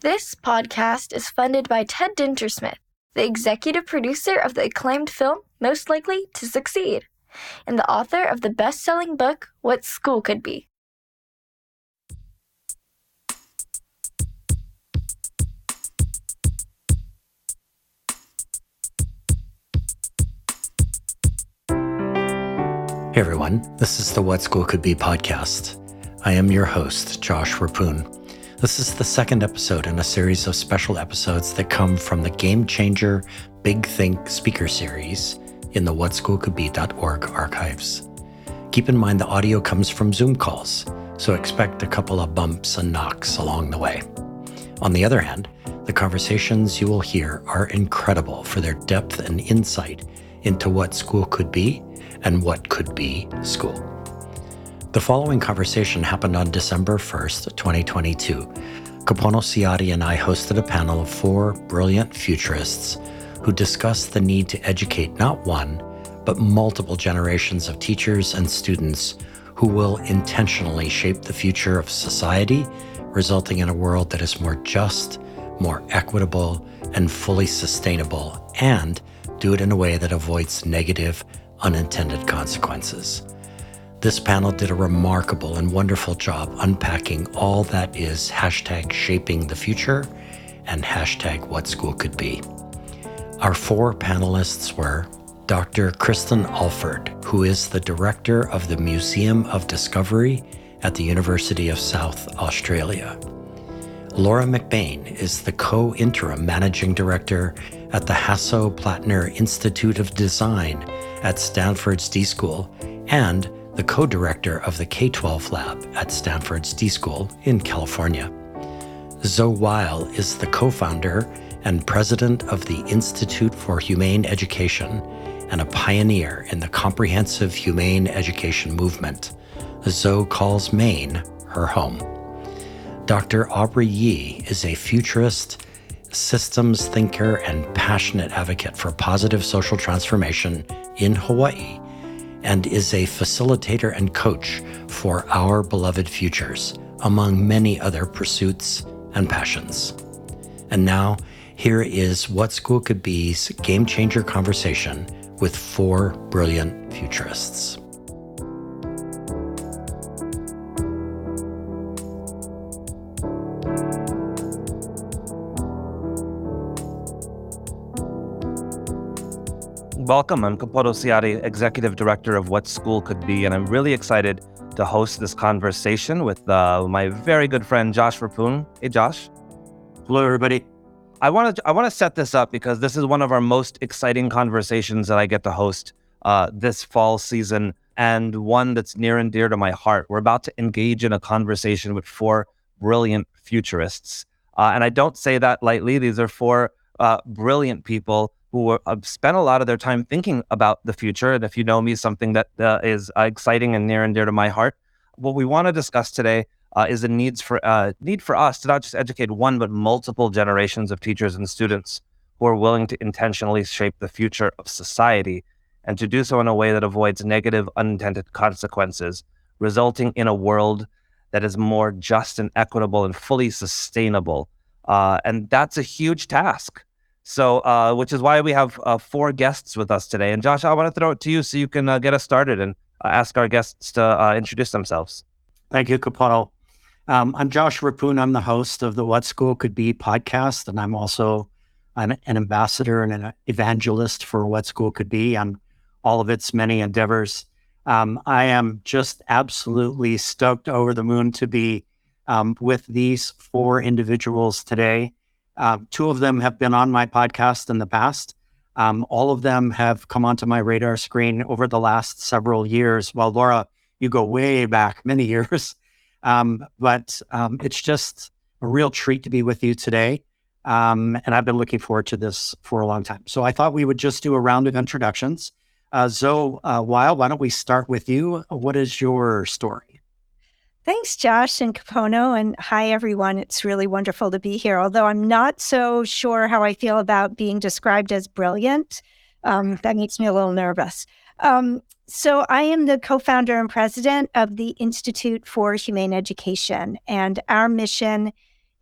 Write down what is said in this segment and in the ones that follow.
This podcast is funded by Ted Dintersmith, the executive producer of the acclaimed film Most Likely to Succeed, and the author of the best selling book What School Could Be. Hey everyone, this is the What School Could Be podcast. I am your host, Josh Reppun. This is the second episode in a series of special episodes that come from the Game Changer Big Think speaker series in the whatschoolcouldbe.org archives. Keep in mind the audio comes from Zoom calls, so expect a couple of bumps and knocks along the way. On the other hand, the conversations you will hear are incredible for their depth and insight into what school could be and what could be school. The following conversation happened on December 1st, 2022. Kapono Ciotti and I hosted a panel of four brilliant futurists who discussed the need to educate not one, but multiple generations of teachers and students who will intentionally shape the future of society, resulting in a world that is more just, more equitable, and fully sustainable, and do it in a way that avoids negative, unintended consequences. This panel did a remarkable and wonderful job unpacking all that is hashtag shaping the future and hashtag what school could be. Our four panelists were Dr. Kristin Alford, who is the director of the Museum of Discovery at the University of South Australia. Laura McBain is the co interim managing director at the Hasso Plattner Institute of Design at Stanford's D School and the co director of the K 12 lab at Stanford's D School in California. Zoe Weil is the co founder and president of the Institute for Humane Education and a pioneer in the comprehensive humane education movement. Zoe calls Maine her home. Dr. Aubrey Yee is a futurist systems thinker and passionate advocate for positive social transformation in Hawaii, and is a facilitator and coach for Our Beloved Futures, among many other pursuits and passions. And now, here is What School Could Be's game changer conversation with four brilliant futurists. Welcome. I'm Kapono Ciotti, Executive Director of What School Could Be, and I'm really excited to host this conversation with uh, my very good friend Josh Reppun. Hey, Josh. Hello, everybody. I want to I want to set this up because this is one of our most exciting conversations that I get to host uh, this fall season, and one that's near and dear to my heart. We're about to engage in a conversation with four brilliant futurists, uh, and I don't say that lightly. These are four uh, brilliant people who have uh, spent a lot of their time thinking about the future. And if you know me, something that uh, is uh, exciting and near and dear to my heart. What we want to discuss today uh, is the needs for uh, need for us to not just educate one but multiple generations of teachers and students who are willing to intentionally shape the future of society and to do so in a way that avoids negative unintended consequences, resulting in a world that is more just and equitable and fully sustainable. And that's a huge task. So, uh, which is why we have uh, four guests with us today. And Josh, I want to throw it to you so you can uh, get us started and uh, ask our guests to uh, introduce themselves. Thank you, Kapono. Um, I'm Josh Reppun. I'm the host of the What School Could Be podcast, and I'm also an, an ambassador and an evangelist for What School Could Be on all of its many endeavors. Um, I am just absolutely stoked over the moon to be um, with these four individuals today. Uh, two of them have been on my podcast in the past. Um, all of them have come onto my radar screen over the last several years. Well, Laura, you go way back many years. Um, but um, it's just a real treat to be with you today. Um, and I've been looking forward to this for a long time. So I thought we would just do a round of introductions. Uh, Zoe uh, Weil, why don't we start with you? What is your story? Thanks, Josh and Kapono. And hi, everyone. It's really wonderful to be here. Although I'm not so sure how I feel about being described as brilliant, um, that makes me a little nervous. Um, so, I am the co founder and president of the Institute for Humane Education. And our mission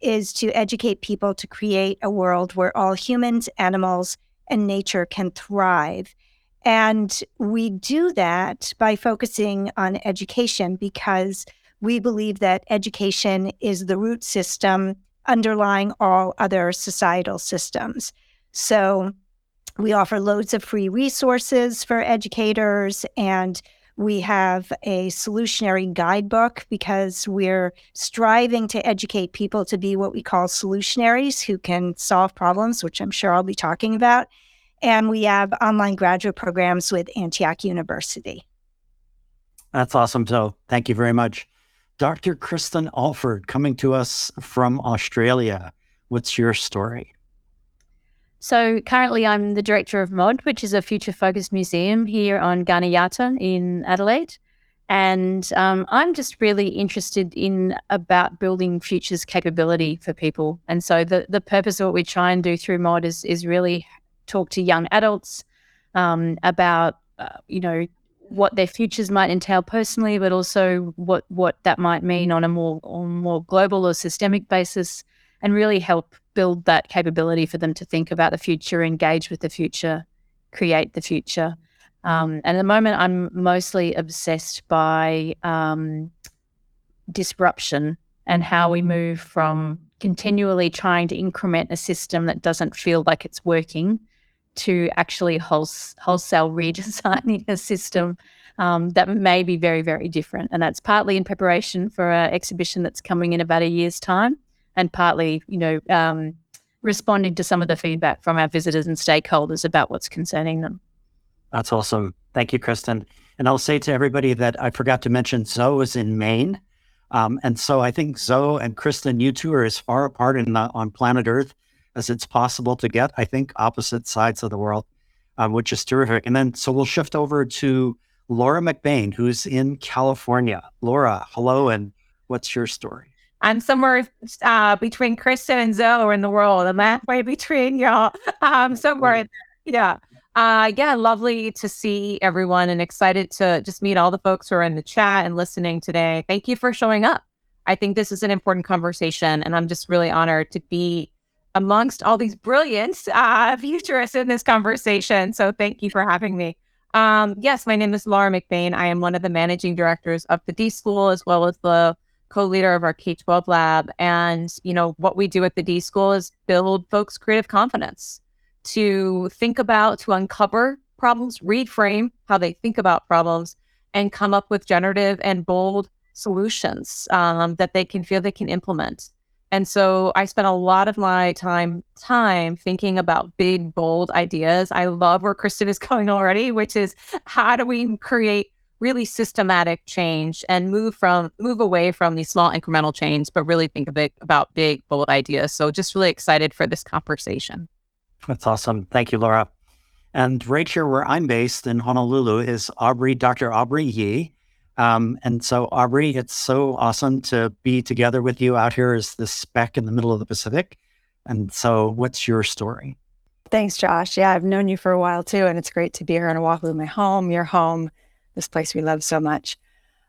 is to educate people to create a world where all humans, animals, and nature can thrive. And we do that by focusing on education because we believe that education is the root system underlying all other societal systems. So we offer loads of free resources for educators and we have a solutionary guidebook because we're striving to educate people to be what we call solutionaries who can solve problems, which I'm sure I'll be talking about. And we have online graduate programs with Antioch University. That's awesome. So thank you very much. Dr. Kristin Alford coming to us from Australia. What's your story? So currently, I'm the director of MOD, which is a future focused museum here on Kaurna Yarta in Adelaide. And um, I'm just really interested in about building futures capability for people. And so the, the purpose of what we try and do through MOD is, is really talk to young adults um, about, uh, you know, what their futures might entail personally, but also what, what that might mean on a more, on more global or systemic basis and really help build that capability for them to think about the future, engage with the future, create the future. Um, and at the moment, I'm mostly obsessed by um, disruption and how we move from continually trying to increment a system that doesn't feel like it's working to actually wholesale redesigning a system um, that may be very, very different. And that's partly in preparation for an exhibition that's coming in about a year's time and partly, you know, um, responding to some of the feedback from our visitors and stakeholders about what's concerning them. That's awesome. Thank you, Kristin. And I'll say to everybody that I forgot to mention Zoe is in Maine. Um, and so I think Zoe and Kristin, you two are as far apart in the, on planet Earth as it's possible to get, I think, opposite sides of the world, um, which is terrific. And then so we'll shift over to Laura McBain, who's in California. Laura, hello, and what's your story? I'm somewhere uh, between Kristin and Zoe in the world. I'm halfway between y'all. Um, somewhere, yeah. Uh, yeah, lovely to see everyone and excited to just meet all the folks who are in the chat and listening today. Thank you for showing up. I think this is an important conversation, and I'm just really honored to be amongst all these brilliant uh, futurists in this conversation. So thank you for having me. Um, yes, my name is Laura McBain. I am one of the managing directors of the D School as well as the co-leader of our K-12 lab. And, you know, what we do at the D School is build folks' creative confidence to think about, to uncover problems, reframe how they think about problems, and come up with generative and bold solutions um, that they can feel they can implement. And so I spent a lot of my time time thinking about big, bold ideas. I love where Kristin is going already, which is how do we create really systematic change and move from move away from these small incremental change, but really think of it about big, bold ideas. So just really excited for this conversation. That's awesome. Thank you, Laura. And right here where I'm based in Honolulu is Aubrey, Dr. Aubrey Yee. Um, and so, Aubrey, it's so awesome to be together with you out here as this speck in the middle of the Pacific. And so, what's your story? Thanks, Josh. Yeah, I've known you for a while too, and it's great to be here in Oahu, my home, your home, this place we love so much.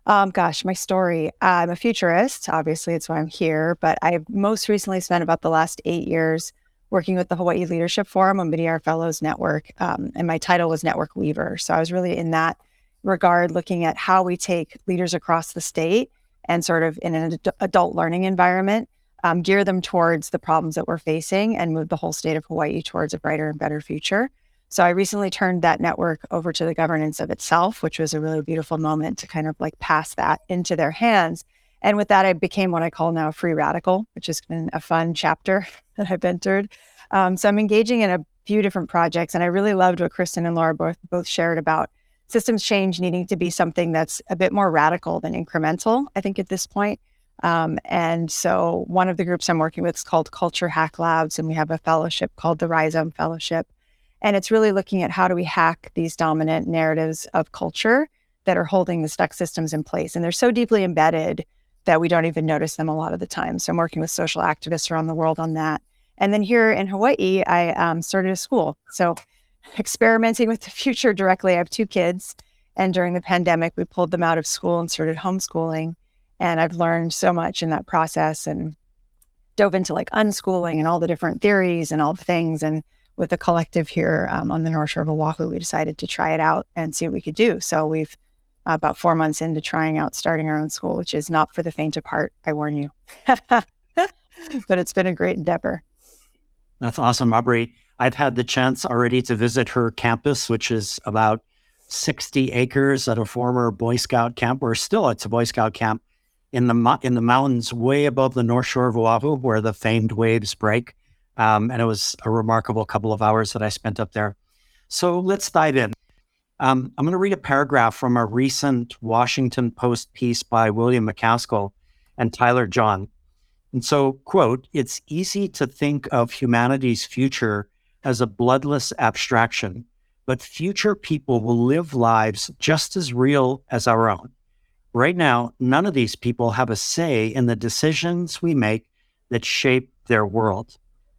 Um, gosh, my story. I'm a futurist. Obviously, it's why I'm here. But I've most recently spent about the last eight years working with the Hawaii Leadership Forum, Omidyar Fellows Network. Um, and my title was Network Weaver. So I was really in that regard, looking at how we take leaders across the state and sort of in an ad- adult learning environment, um, gear them towards the problems that we're facing and move the whole state of Hawaii towards a brighter and better future. So I recently turned that network over to the governance of itself, which was a really beautiful moment to kind of like pass that into their hands. And with that, I became what I call now free radical, which has been a fun chapter that I've entered. Um, so I'm engaging in a few different projects, and I really loved what Kristin and Laura both both shared about systems change needing to be something that's a bit more radical than incremental. I think at this point. Um, and so one of the groups I'm working with is called Culture Hack Labs, and we have a fellowship called the Rhizome Fellowship. And it's really looking at how do we hack these dominant narratives of culture that are holding the stuck systems in place. And they're so deeply embedded that we don't even notice them a lot of the time. So I'm working with social activists around the world on that. And then here in Hawaii, I um, started a school. So experimenting with the future directly. I have two kids. And during the pandemic, we pulled them out of school and started homeschooling. And I've learned so much in that process and dove into like unschooling and all the different theories and all the things. And with the collective here um, on the North Shore of Oahu, we decided to try it out and see what we could do. So we've about four months into trying out starting our own school, which is not for the faint of heart, I warn you. but it's been a great endeavor. That's awesome, Aubrey. I've had the chance already to visit her campus, which is about 60 acres at a former Boy Scout camp, or still it's a Boy Scout camp in the in the mountains way above the North Shore of Oahu, where the famed waves break. Um, and it was a remarkable couple of hours that I spent up there. So let's dive in. Um, I'm going to read a paragraph from a recent Washington Post piece by William MacAskill and Tyler John. And so, quote, it's easy to think of humanity's future as a bloodless abstraction, but future people will live lives just as real as our own. Right now, none of these people have a say in the decisions we make that shape their world.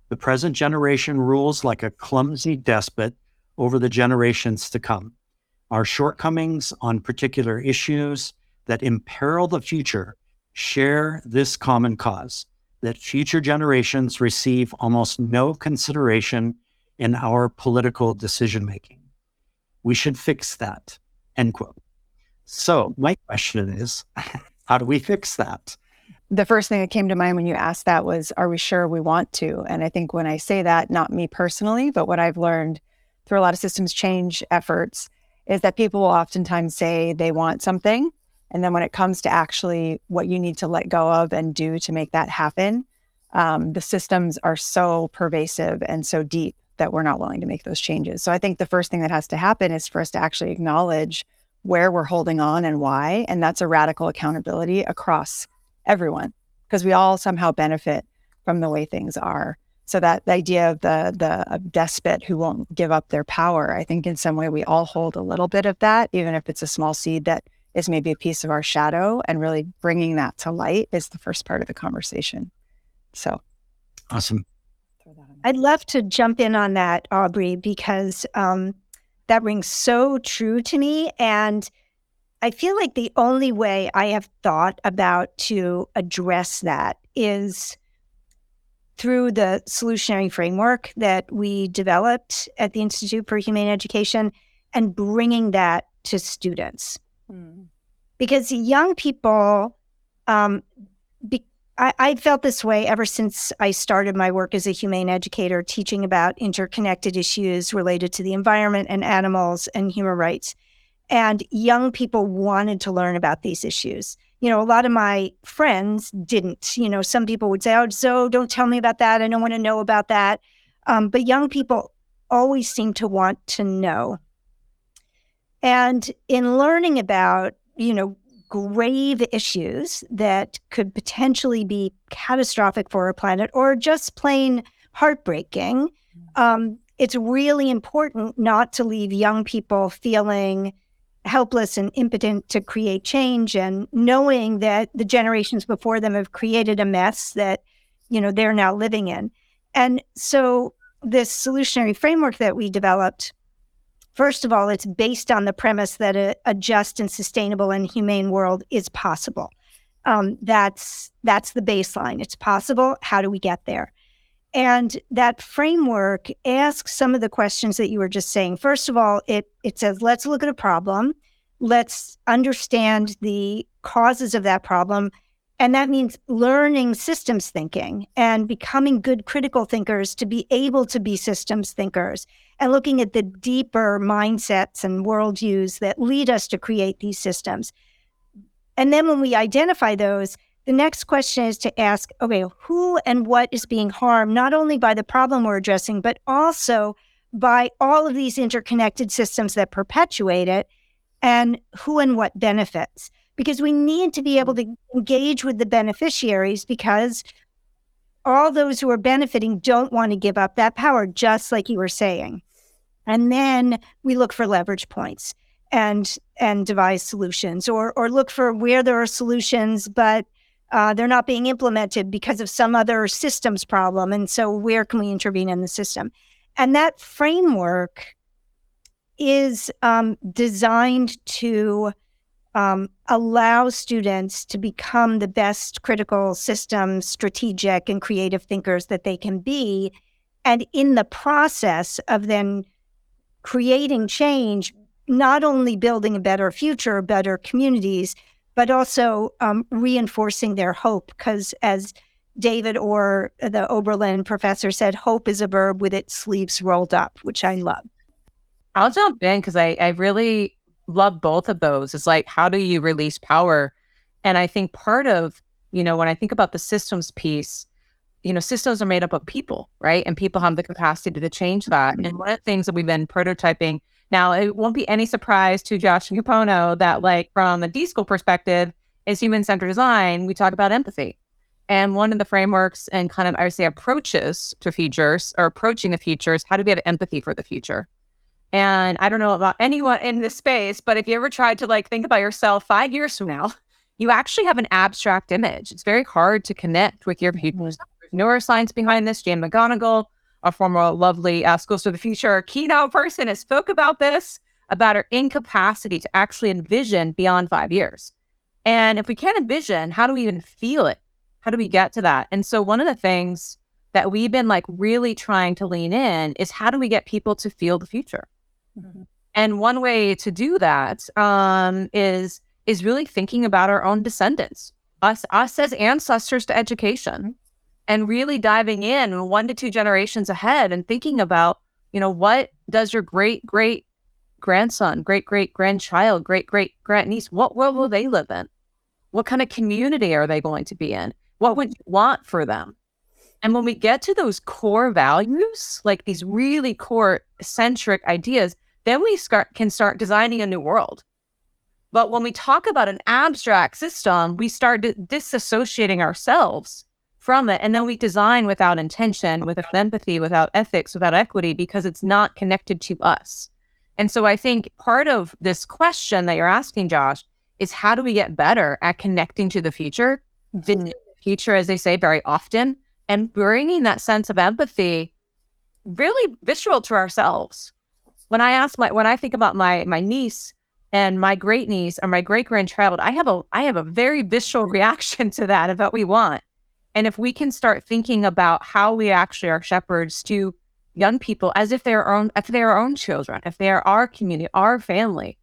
The present generation rules like a clumsy despot over the generations to come. Our shortcomings on particular issues that imperil the future share this common cause that future generations receive almost no consideration in our political decision making. We should fix that. End quote. So, my question is how do we fix that? The first thing that came to mind when you asked that was, Are we sure we want to? And I think when I say that, not me personally, but what I've learned through a lot of systems change efforts is that people will oftentimes say they want something. And then when it comes to actually what you need to let go of and do to make that happen, um, the systems are so pervasive and so deep that we're not willing to make those changes. So I think the first thing that has to happen is for us to actually acknowledge where we're holding on and why. And that's a radical accountability across everyone because we all somehow benefit from the way things are. So that the idea of the the despot who won't give up their power, I think in some way we all hold a little bit of that, even if it's a small seed that is maybe a piece of our shadow. And really bringing that to light is the first part of the conversation. So awesome. I'd love to jump in on that, Aubrey, because um, that rings so true to me. And I feel like the only way I have thought about to address that is through the solutionary framework that we developed at the Institute for Humane Education and bringing that to students. Mm. Because young people, um, be, I, I felt this way ever since I started my work as a humane educator, teaching about interconnected issues related to the environment and animals and human rights. And young people wanted to learn about these issues. You know, a lot of my friends didn't. You know, some people would say, Oh, so don't tell me about that. I don't want to know about that. Um, but young people always seem to want to know. And in learning about, you know, grave issues that could potentially be catastrophic for our planet or just plain heartbreaking, mm-hmm. um, it's really important not to leave young people feeling helpless and impotent to create change and knowing that the generations before them have created a mess that you know they're now living in and so this solutionary framework that we developed First of all, it's based on the premise that a, a just and sustainable and humane world is possible. Um, that's that's the baseline. It's possible. How do we get there? And that framework asks some of the questions that you were just saying. First of all, it it says let's look at a problem, let's understand the causes of that problem, and that means learning systems thinking and becoming good critical thinkers to be able to be systems thinkers and looking at the deeper mindsets and worldviews that lead us to create these systems. And then when we identify those, the next question is to ask okay, who and what is being harmed, not only by the problem we're addressing, but also by all of these interconnected systems that perpetuate it, and who and what benefits. Because we need to be able to engage with the beneficiaries because all those who are benefiting don't want to give up that power, just like you were saying. And then we look for leverage points and and devise solutions or or look for where there are solutions, but uh, they're not being implemented because of some other systems problem. And so where can we intervene in the system? And that framework is um, designed to um, allow students to become the best critical system, strategic, and creative thinkers that they can be. And in the process of then creating change, not only building a better future, better communities, but also um, reinforcing their hope. Because as David Orr the Oberlin professor said, hope is a verb with its sleeves rolled up, which I love. I'll jump in because I, I really love both of those. It's like, how do you release power? And I think part of, you know, when I think about the systems piece, you know, systems are made up of people, right? And people have the capacity to change that. And mm-hmm. one of the things that we've been prototyping now, it won't be any surprise to Josh and Kapono that, like, from the D school perspective, is human centered design, we talk about empathy. And one of the frameworks and kind of, I would say, approaches to futures or approaching the futures, how do we have empathy for the future? And I don't know about anyone in this space, but if you ever tried to like think about yourself five years from now, you actually have an abstract image. It's very hard to connect with your people. Neuroscience behind this, Jane McGonigal, a former lovely uh, Schools for the Future keynote person, has spoke about this, about our incapacity to actually envision beyond five years. And if we can't envision, how do we even feel it? How do we get to that? And so one of the things that we've been like really trying to lean in is how do we get people to feel the future? Mm-hmm. And one way to do that um, is is really thinking about our own descendants, us us as ancestors to education, and really diving in one to two generations ahead and thinking about, you know, what does your great great grandson, great great grandchild, great great grand niece, what world will they live in? What kind of community are they going to be in? What would you want for them? And when we get to those core values, like these really core centric ideas, then we start, can start designing a new world. But when we talk about an abstract system, we start disassociating ourselves from it. And then we design without intention, without empathy, without ethics, without equity, because it's not connected to us. And so I think part of this question that you're asking, Josh, is how do we get better at connecting to the future, mm-hmm. the future, as they say very often, and bringing that sense of empathy really visceral to ourselves when I ask my when I think about my my niece and my great niece or my great grandchild, I have a I have a very visceral reaction to that of what we want. And if we can start thinking about how we actually are shepherds to young people as if they're own if they're our own children, if they are our community, our family.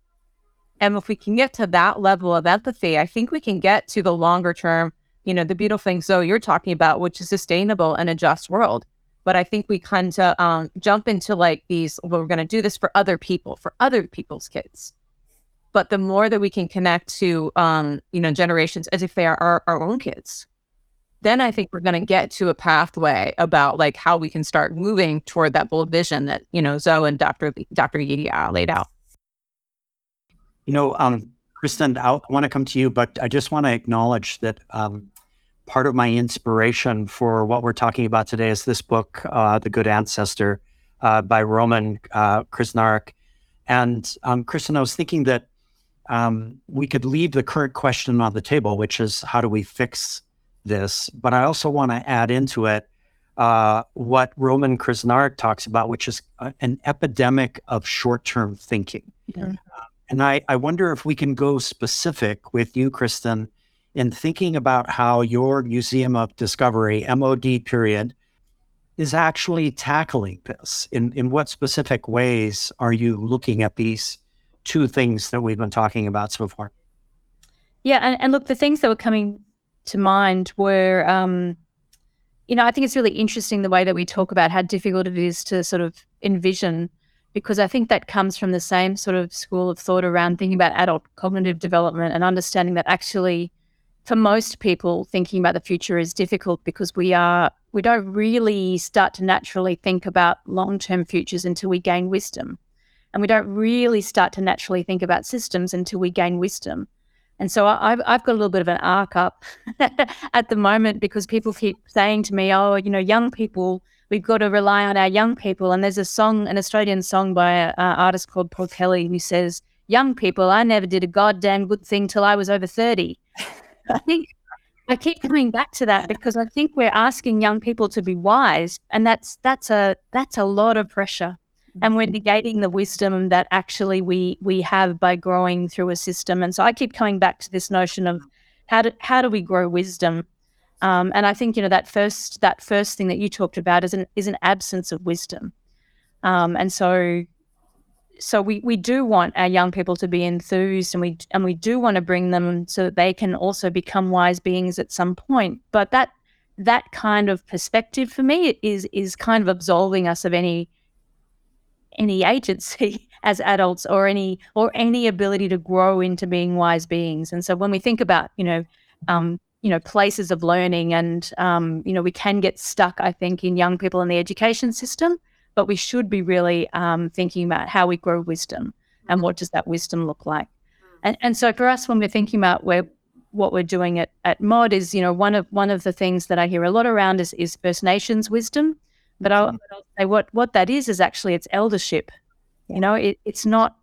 And if we can get to that level of empathy, I think we can get to the longer term, you know, the beautiful thing Zoe you're talking about, which is sustainable and a just world. But I think we kind of um, jump into like these, well, we're going to do this for other people, for other people's kids. But the more that we can connect to, um, you know, generations as if they are our, our own kids, then I think we're going to get to a pathway about like how we can start moving toward that bold vision that, you know, Zoe and Dr. Dr. Yidi laid out. You know, um, Kristin, I want to come to you, but I just want to acknowledge that um, part of my inspiration for what we're talking about today is this book, uh, The Good Ancestor, uh, by Roman uh, Krznaric. And um, Kristin, I was thinking that um, we could leave the current question on the table, which is how do we fix this? But I also want to add into it uh, what Roman Krznaric talks about, which is uh, an epidemic of short-term thinking. Yeah. and I, I wonder if we can go specific with you, Kristin, in thinking about how your Museum of Discovery, MOD period, is actually tackling this. In, in what specific ways are you looking at these two things that we've been talking about so far? Yeah, and, and look, the things that were coming to mind were, um, you know, I think it's really interesting the way that we talk about how difficult it is to sort of envision, because I think that comes from the same sort of school of thought around thinking about adult cognitive development and understanding that actually for most people, thinking about the future is difficult because we are we don't really start to naturally think about long term futures until we gain wisdom, and we don't really start to naturally think about systems until we gain wisdom. And so I've I've got a little bit of an arc up at the moment because people keep saying to me, "Oh, you know, young people." We've got to rely on our young people. And there's a song, an Australian song by an artist called Paul Kelly, who says, Young people, I never did a goddamn good thing till I was over 30. I think I keep coming back to that because I think we're asking young people to be wise, and that's that's a that's a lot of pressure. and we're negating the wisdom that actually we we have by growing through a system. And so I keep coming back to this notion of how do how do we grow wisdom? Um, and I think you know that first that first thing that you talked about is an is an absence of wisdom. Um, and so so we, we do want our young people to be enthused and we and we do want to bring them so that they can also become wise beings at some point. But that that kind of perspective for me is is kind of absolving us of any any agency as adults or any or any ability to grow into being wise beings. And so when we think about you know um, you know places of learning and um, you know we can get stuck i think in young people in the education system but we should be really um, thinking about how we grow wisdom and what does that wisdom look like. And, and so for us, when we're thinking about where what we're doing at, at Mod is, you know, one of one of the things that I hear a lot around is, is First Nations wisdom. But I'll, mm-hmm. I'll say what what that is is actually it's eldership. You know, it, it's not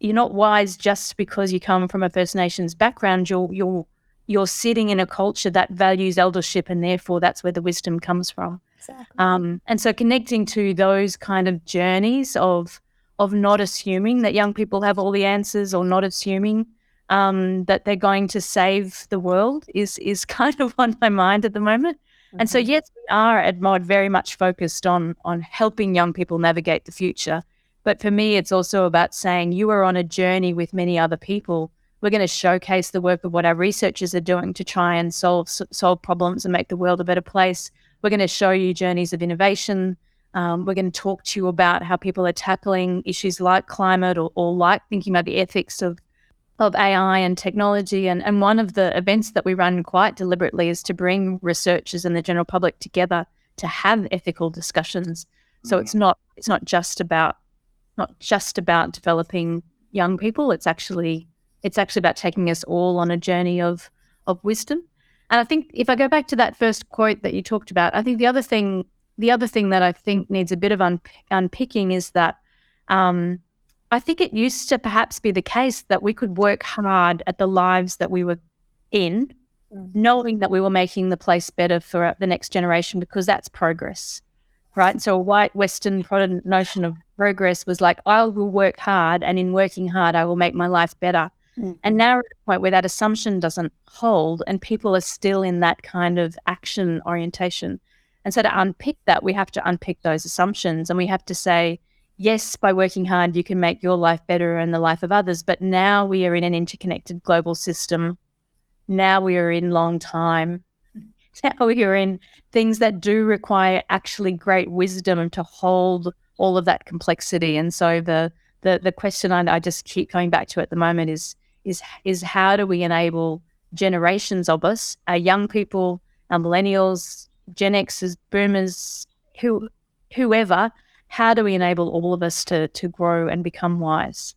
you're not wise just because you come from a First Nations background. You're you're you're sitting in a culture that values eldership, and therefore that's where the wisdom comes from. Exactly. Um, and so connecting to those kind of journeys of of not assuming that young people have all the answers or not assuming um, that they're going to save the world is is kind of on my mind at the moment. Mm-hmm. And so mm-hmm. yes, we are at Mod very much focused on on helping young people navigate the future. But for me, it's also about saying you are on a journey with many other people. We're going to showcase the work of what our researchers are doing to try and solve solve problems and make the world a better place. We're going to show you journeys of innovation. Um, we're going to talk to you about how people are tackling issues like climate or, or like thinking about the ethics of of AI and technology. And, and one of the events that we run quite deliberately is to bring researchers and the general public together to have ethical discussions. So mm-hmm. it's not it's not just about not just about developing young people. It's actually it's actually about taking us all on a journey of of wisdom. And I think if I go back to that first quote that you talked about, I think the other thing, the other thing that I think needs a bit of un- unpicking is that um, I think it used to perhaps be the case that we could work hard at the lives that we were in, mm. knowing that we were making the place better for the next generation because that's progress, right? So a white Western notion of progress was like, I will work hard, and in working hard, I will make my life better. Mm-hmm. And now we're at a point where that assumption doesn't hold and people are still in that kind of action orientation. And so to unpick that, we have to unpick those assumptions and we have to say, yes, by working hard, you can make your life better and the life of others. But now we are in an interconnected global system. Now we are in long time. Now we are in things that do require actually great wisdom to hold all of that complexity. And so the the the question I, I just keep coming back to at the moment is is is how do we enable generations of us, our young people, our millennials, Gen Xers, boomers, who whoever, how do we enable all of us to to grow and become wise?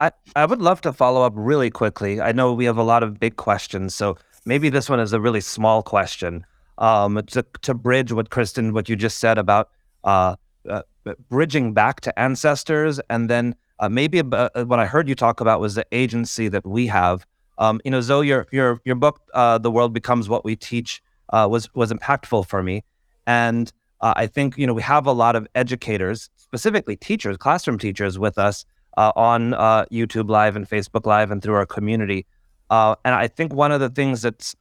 I, I would love to follow up really quickly. I know we have a lot of big questions, so maybe this one is a really small question. Um, to, to bridge what Kristin, what you just said about uh, uh, bridging back to ancestors and then uh, maybe uh, what I heard you talk about was the agency that we have. Um, you know, Zoe, your your your book, uh, "The World Becomes What We Teach," uh, was was impactful for me, and uh, I think you know we have a lot of educators, specifically teachers, classroom teachers, with us uh, on YouTube Live and Facebook Live and through our community. and I think one of the things that's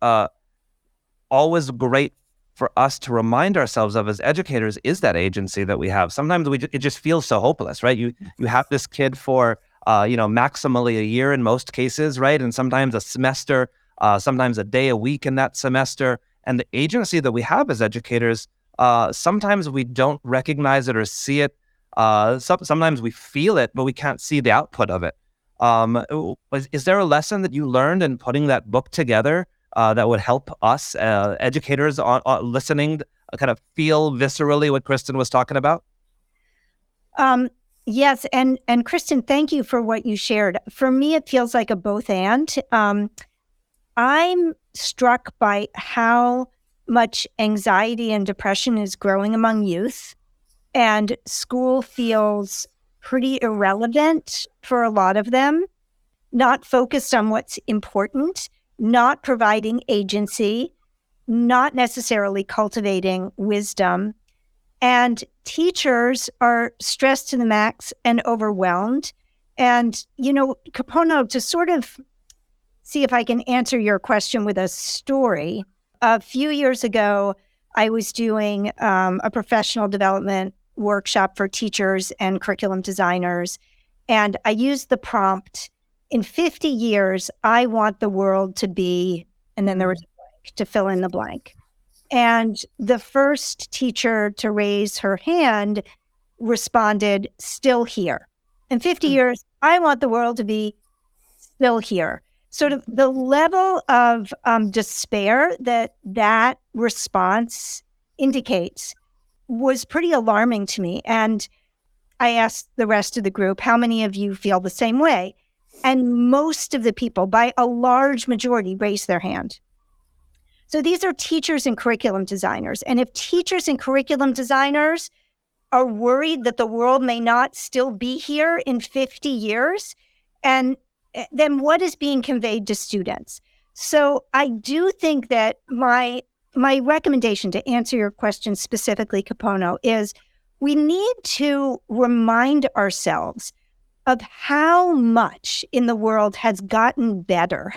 always great for us to remind ourselves of as educators is that agency that we have. Sometimes we it just feels so hopeless, right? You you have this kid for uh, you know maximally a year in most cases, right? And sometimes a semester, uh, sometimes a day a week in that semester. And the agency that we have as educators, uh, sometimes we don't recognize it or see it. Uh, some, sometimes we feel it, but we can't see the output of it. Um, is, is there a lesson that you learned in putting that book together uh, that would help us uh, educators on, on listening uh, kind of feel viscerally what Kristin was talking about? Um, yes, and and Kristin, thank you for what you shared. For me, it feels like a both and. Um, I'm struck by how much anxiety and depression is growing among youth, and school feels pretty irrelevant for a lot of them, not focused on what's important not providing agency, not necessarily cultivating wisdom. And teachers are stressed to the max and overwhelmed. And, you know, Kapono, to sort of see if I can answer your question with a story. A few years ago, I was doing um, a professional development workshop for teachers and curriculum designers. And I used the prompt in 50 years, I want the world to be, and then there was a blank to fill in the blank. And the first teacher to raise her hand responded, still here. In 50 mm-hmm. years, I want the world to be still here. Sort of the level of um, despair that that response indicates was pretty alarming to me. And I asked the rest of the group, how many of you feel the same way? And most of the people, by a large majority, raised their hand. So these are teachers and curriculum designers. And if teachers and curriculum designers are worried that the world may not still be here in 50 years, and eh, then what is being conveyed to students? So I do think that my my recommendation to answer your question specifically, Kapono, is we need to remind ourselves of how much in the world has gotten better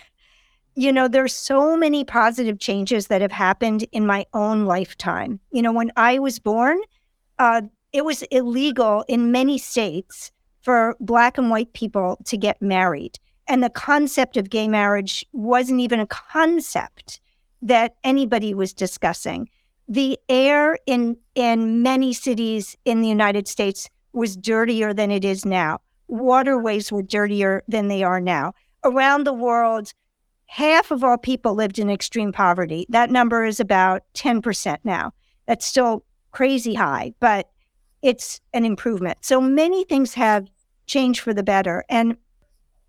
you know, there's so many positive changes that have happened in my own lifetime. You know, when I was born, uh, it was illegal in many states for Black and white people to get married. And the concept of gay marriage wasn't even a concept that anybody was discussing. The air in, in many cities in the United States was dirtier than it is now. Waterways were dirtier than they are now. Around the world, half of all people lived in extreme poverty. That number is about 10% now. That's still crazy high, but it's an improvement. So many things have changed for the better. And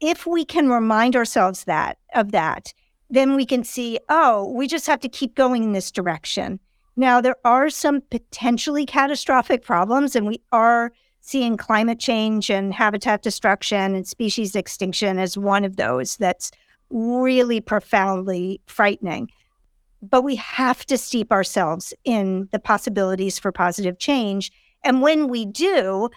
if we can remind ourselves that of that, then we can see, oh, we just have to keep going in this direction. Now, there are some potentially catastrophic problems, and we are seeing climate change and habitat destruction and species extinction as one of those that's really profoundly frightening. But we have to steep ourselves in the possibilities for positive change. And when we do,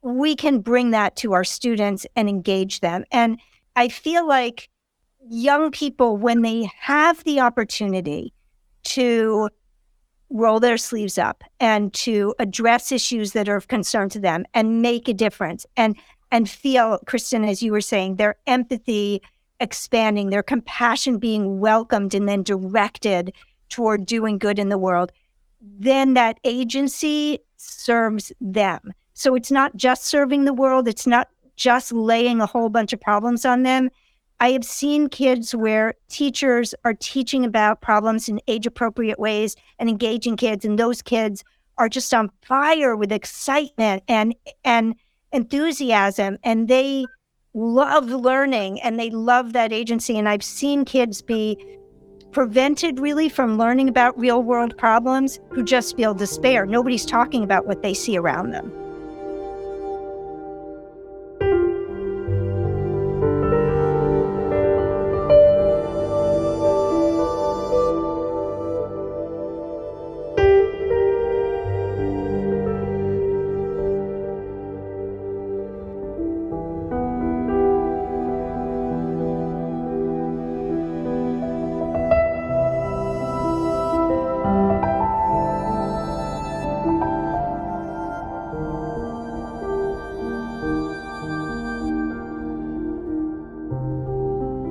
we can bring that to our students and engage them. And I feel like young people, when they have the opportunity to roll their sleeves up and to address issues that are of concern to them and make a difference and and feel, Kristin, as you were saying, their empathy expanding, their compassion being welcomed and then directed toward doing good in the world, then that agency serves them. So it's not just serving the world, it's not just laying a whole bunch of problems on them. I have seen kids where teachers are teaching about problems in age appropriate ways and engaging kids, and those kids are just on fire with excitement and and enthusiasm, and they love learning and they love that agency. And I've seen kids be prevented really from learning about real world problems who just feel despair. Nobody's talking about what they see around them.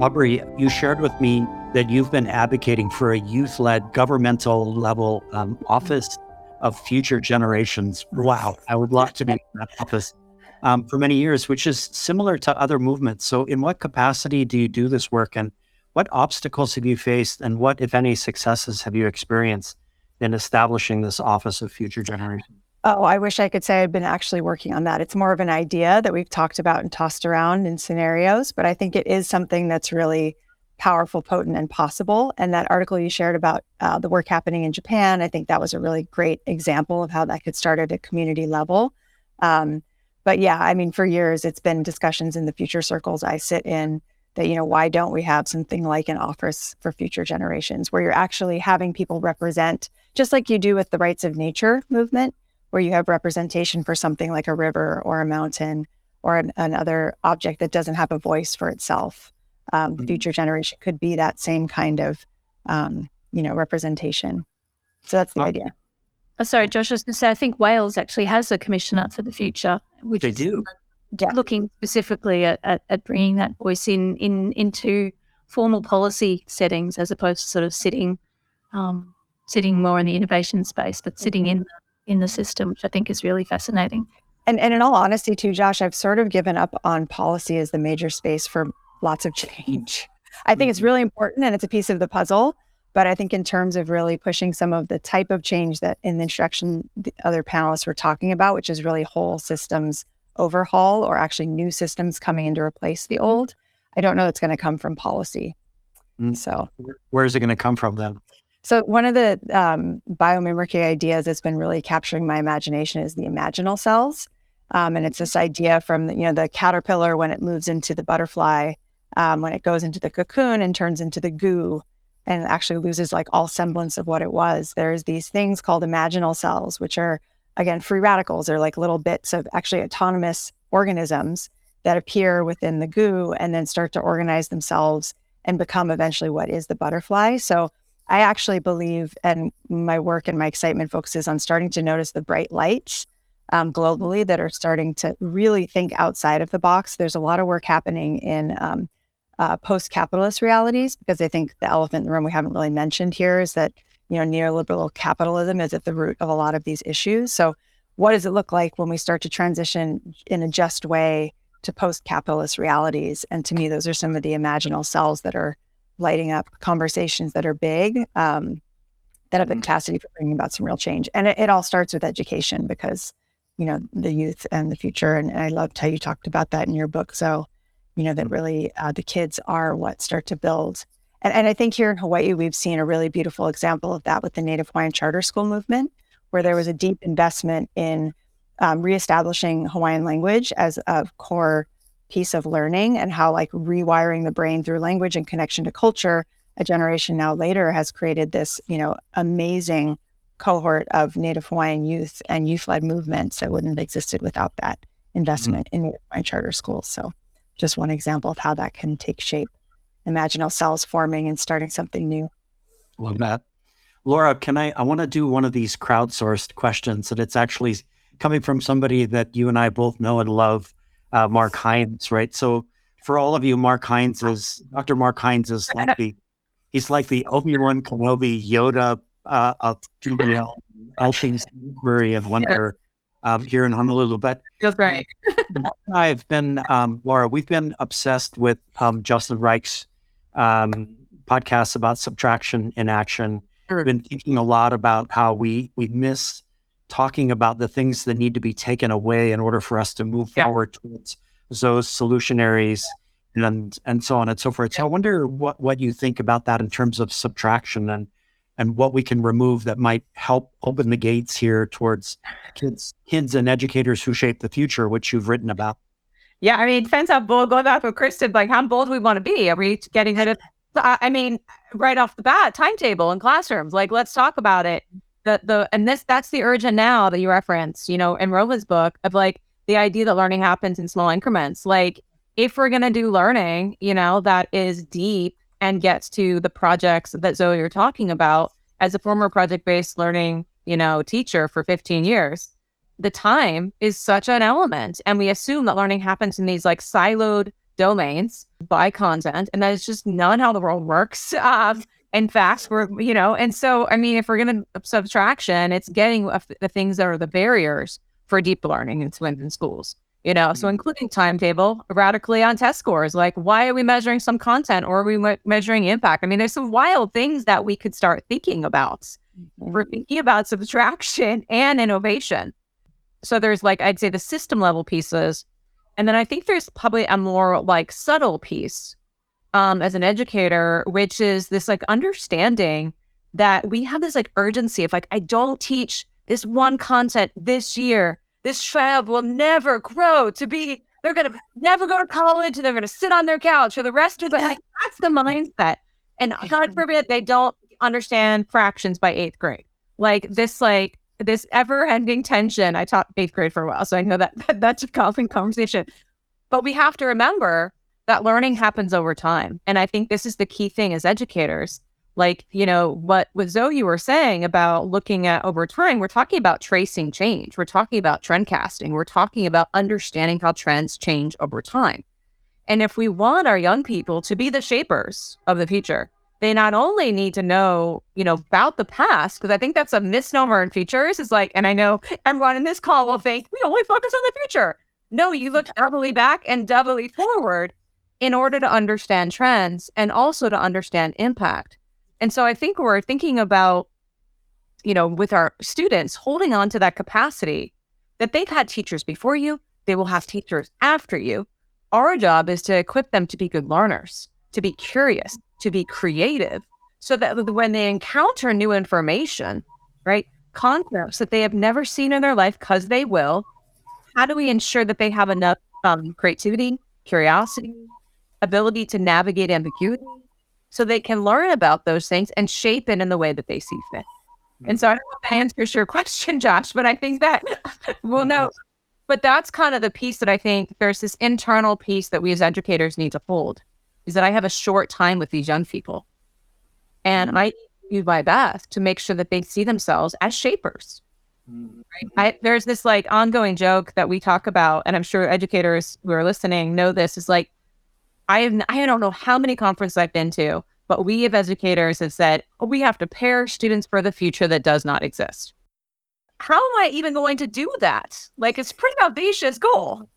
Aubrey, you shared with me that you've been advocating for a youth led governmental level um, office of future generations. Wow, I would love to be in that office um, for many years, which is similar to other movements. So, in what capacity do you do this work, and what obstacles have you faced, and what, if any, successes have you experienced in establishing this office of future generations? Oh, I wish I could say I've been actually working on that. It's more of an idea that we've talked about and tossed around in scenarios, but I think it is something that's really powerful, potent, and possible. And that article you shared about uh, the work happening in Japan, I think that was a really great example of how that could start at a community level. Um, but yeah, I mean, for years, it's been discussions in the future circles I sit in that, you know, why don't we have something like an office for future generations where you're actually having people represent, just like you do with the rights of nature movement, where you have representation for something like a river or a mountain or an, another object that doesn't have a voice for itself. Um, Mhm. Future generation could be that same kind of, um, you know, representation. So that's the Uh, idea. Oh, sorry, Josh, I was going to say, I think Wales actually has a commissioner for the future, which They do. Yeah. looking specifically at, at, at bringing that voice in, in into formal policy settings as opposed to sort of sitting um, sitting more in the innovation space, but sitting in in the system, which I think is really fascinating. And, and in all honesty, too, Josh, I've sort of given up on policy as the major space for lots of change. I think it's really important and it's a piece of the puzzle. But I think in terms of really pushing some of the type of change that in the introduction the other panelists were talking about, which is really whole systems overhaul or actually new systems coming in to replace the old, I don't know it's going to come from policy. Mm. So Where is it going to come from then? So one of the um, biomimicry ideas that's been really capturing my imagination is the imaginal cells, um, and it's this idea from the, you know the caterpillar when it moves into the butterfly, um, when it goes into the cocoon and turns into the goo, and actually loses like all semblance of what it was. There's these things called imaginal cells, which are again free radicals. They're like little bits of actually autonomous organisms that appear within the goo and then start to organize themselves and become eventually what is the butterfly. So I actually believe, and my work and my excitement focuses on starting to notice the bright lights um, globally that are starting to really think outside of the box. There's a lot of work happening in um, uh, post-capitalist realities because I think the elephant in the room we haven't really mentioned here is that you know neoliberal capitalism is at the root of a lot of these issues. So, what does it look like when we start to transition in a just way to post-capitalist realities? And to me, those are some of the imaginal cells that are lighting up conversations that are big um, that have the capacity for bringing about some real change. And it, it all starts with education because, you know, the youth and the future. And, and I loved how you talked about that in your book. So, you know, that really uh, the kids are what start to build. And, and I think here in Hawaii, we've seen a really beautiful example of that with the Native Hawaiian Charter School movement, where there was a deep investment in um, reestablishing Hawaiian language as a core piece of learning and how like rewiring the brain through language and connection to culture a generation now later has created this you know amazing cohort of native hawaiian youth and youth-led movements that wouldn't have existed without that mm-hmm. investment in native hawaiian charter schools so just one example of how that can take shape imaginal cells forming and starting something new Love that. Laura, can I? I want to do one of these crowdsourced questions, and it's actually coming from somebody that you and I both know and love, uh, Mark Hines, right? So, for all of you, Mark Hines is Dr. Mark Hines is like the he's like the Obi Wan Kenobi Yoda uh, of know, all things library of wonder um, here in Honolulu. But Feels great. I've been, um, Laura, we've been obsessed with um, Justin Reich's um, podcasts about subtraction in action. Sure. We've been thinking a lot about how we we miss talking about the things that need to be taken away in order for us to move Yeah. forward towards those solutionaries and and so on and so forth. So I wonder what what you think about that in terms of subtraction and and what we can remove that might help open the gates here towards kids kids and educators who shape the future, which you've written about. Yeah, I mean, depends how bold. Going back with Kristin, like how bold we want to be. Are we getting rid of? I I mean, right off the bat, timetable in classrooms. Like, let's talk about it. The the and this that's the urgent now that you referenced. You know, in Roman's book of like the idea that learning happens in small increments. Like, if we're gonna do learning, you know, that is deep and gets to the projects that Zoe you're talking about. As a former project based learning, you know, teacher for 15 years, the time is such an element and we assume that learning happens in these like siloed domains by content and that is just not how the world works um, in fact we're you know and so i mean if we're going to subtraction it's getting the things that are the barriers for deep learning in swim in schools you know so mm. including timetable radically on test scores like why are we measuring some content or are we me- measuring impact? I mean there's some wild things that we could start thinking about we're mm-hmm. thinking about subtraction and innovation. So there's like I'd say the system level pieces, and then I think there's probably a more like subtle piece um, as an educator, which is this like understanding that we have this like urgency of like I don't teach this one content this year. This child will never grow to be. They're gonna never go to college, and they're gonna sit on their couch for the rest of the. Like, that's the mindset, and God forbid they don't understand fractions by eighth grade. Like this, like this ever-ending tension. I taught eighth grade for a while, so I know that, that that's a common conversation. But we have to remember that learning happens over time. And I think this is the key thing as educators. Like, you know, what, what Zoe you were saying about looking at over time, we're talking about tracing change. We're talking about trend casting. We're talking about understanding how trends change over time. And if we want our young people to be the shapers of the future, they not only need to know, you know, about the past, because I think that's a misnomer in futures. Is like, and I know everyone in this call will think we only focus on the future. No, you look doubly back and doubly forward in order to understand trends and also to understand impact. And so I think we're thinking about, you know, with our students holding on to that capacity that they've had teachers before you, they will have teachers after you. Our job is to equip them to be good learners, to be curious, to be creative, so that when they encounter new information, right, concepts that they have never seen in their life, because they will, how do we ensure that they have enough um, creativity, curiosity, ability to navigate ambiguity so they can learn about those things and shape it in the way that they see fit. Hmm. And so I don't know if that answers your question, Josh, but I think that we'll know. But that's kind of the piece that I think there's this internal piece that we as educators need to hold is that I have a short time with these young people. And hmm. I do my best to make sure that they see themselves as shapers. Hmm. Right? I, there's this like ongoing joke that we talk about, and I'm sure educators who are listening know this is like I have I don't know how many conferences I've been to, but we as educators have said oh, we have to prepare students for the future that does not exist. How am I even going to do that? Like it's pretty audacious goal.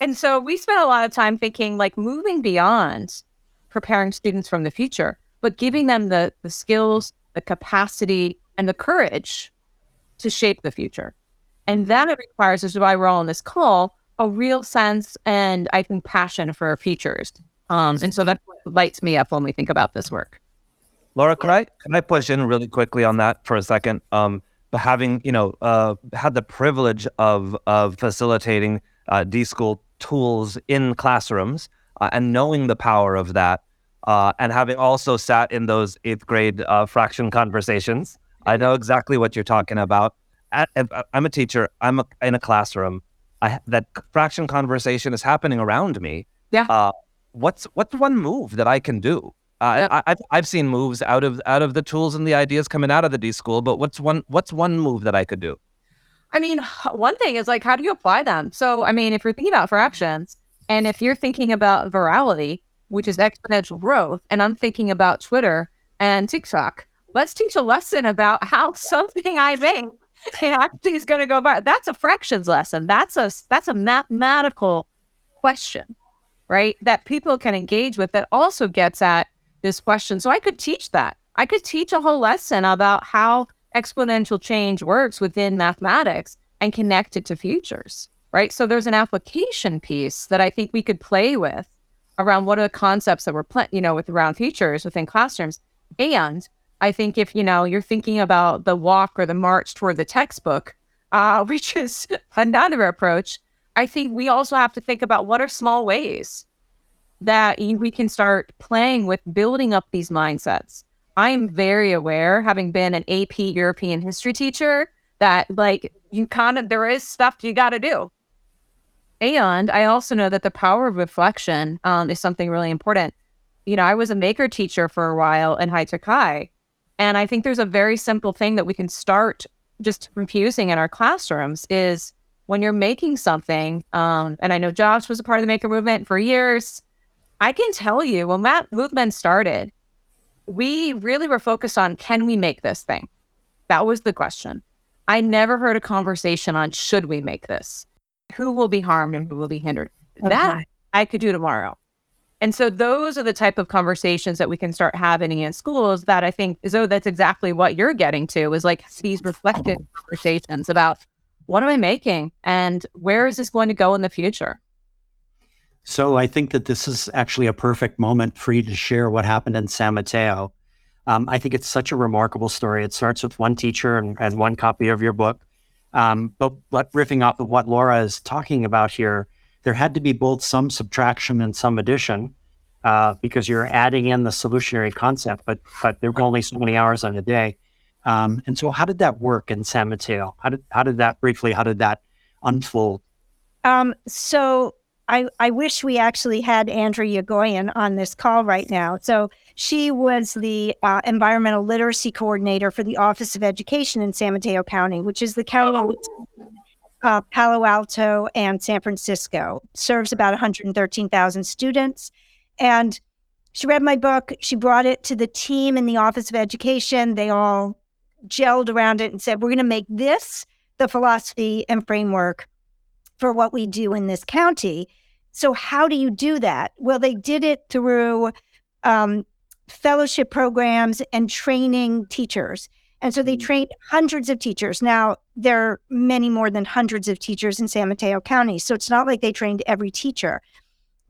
And so we spent a lot of time thinking like moving beyond preparing students from the future, but giving them the the skills, the capacity, and the courage to shape the future. And that it requires, is why we're all on this call, a real sense and I think passion for futures. Um, and so that lights me up when we think about this work. Laura, can I can I push in really quickly on that for a second? Um, but having you know uh, had the privilege of of facilitating uh, D school tools in classrooms uh, and knowing the power of that, uh, and having also sat in those eighth grade uh, fraction conversations, I know exactly what you're talking about. At, I'm a teacher. I'm a, in a classroom, I, that fraction conversation is happening around me. Yeah. Uh, what's what's one move that I can do? Uh, I, I've I've seen moves out of out of the tools and the ideas coming out of the D school, but what's one what's one move that I could do? I mean, one thing is like, how do you apply them? So, I mean, if you're thinking about fractions, and if you're thinking about virality, which is exponential growth, and I'm thinking about Twitter and TikTok, let's teach a lesson about how something I make actually is going to go by. That's a fractions lesson. That's a that's a mathematical question, right? That people can engage with. That also gets at this question. So I could teach that. I could teach a whole lesson about how exponential change works within mathematics and connect it to futures, right? So there's an application piece that I think we could play with around what are the concepts that we're playing, you know, with around futures within classrooms. And I think if you know you're thinking about the walk or the march toward the textbook, uh, which is another approach, I think we also have to think about what are small ways that we can start playing with building up these mindsets. I'm very aware, having been an AP European history teacher, that like you kind of there is stuff you got to do. And I also know that the power of reflection um, is something really important. You know, I was a maker teacher for a while in High Tech High, and I think there's a very simple thing that we can start just infusing in our classrooms is when you're making something, um, and I know Josh was a part of the maker movement for years. I can tell you when that movement started, we really were focused on can we make this thing? That was the question. I never heard a conversation on should we make this? Who will be harmed and who will be hindered? Okay. That I could do tomorrow. And so those are the type of conversations that we can start having in schools that I think is, oh, that's exactly what you're getting to is like these reflective conversations about what am I making and where is this going to go in the future? So I think that this is actually a perfect moment for you to share what happened in San Mateo. Um, I think it's such a remarkable story. It starts with one teacher and, and one copy of your book. Um, but, but riffing off of what Laura is talking about here, there had to be both some subtraction and some addition uh, because you're adding in the solutionary concept, but but there were only so many hours on a day. Um, and so, how did that work in San Mateo? How did how did that briefly? How did that unfold? Um, so I, I wish we actually had Andrea Yagoyan on this call right now. So she was the uh, environmental literacy coordinator for the Office of Education in San Mateo County, which is the county uh, Palo Alto and San Francisco. Serves about 113,000 students, and she read my book. She brought it to the team in the Office of Education. They all gelled around it and said, "We're going to make this the philosophy and framework for what we do in this county." So, how do you do that? Well, they did it through um, fellowship programs and training teachers. And so they mm. trained hundreds of teachers. Now, there are many more than hundreds of teachers in San Mateo County. So it's not like they trained every teacher.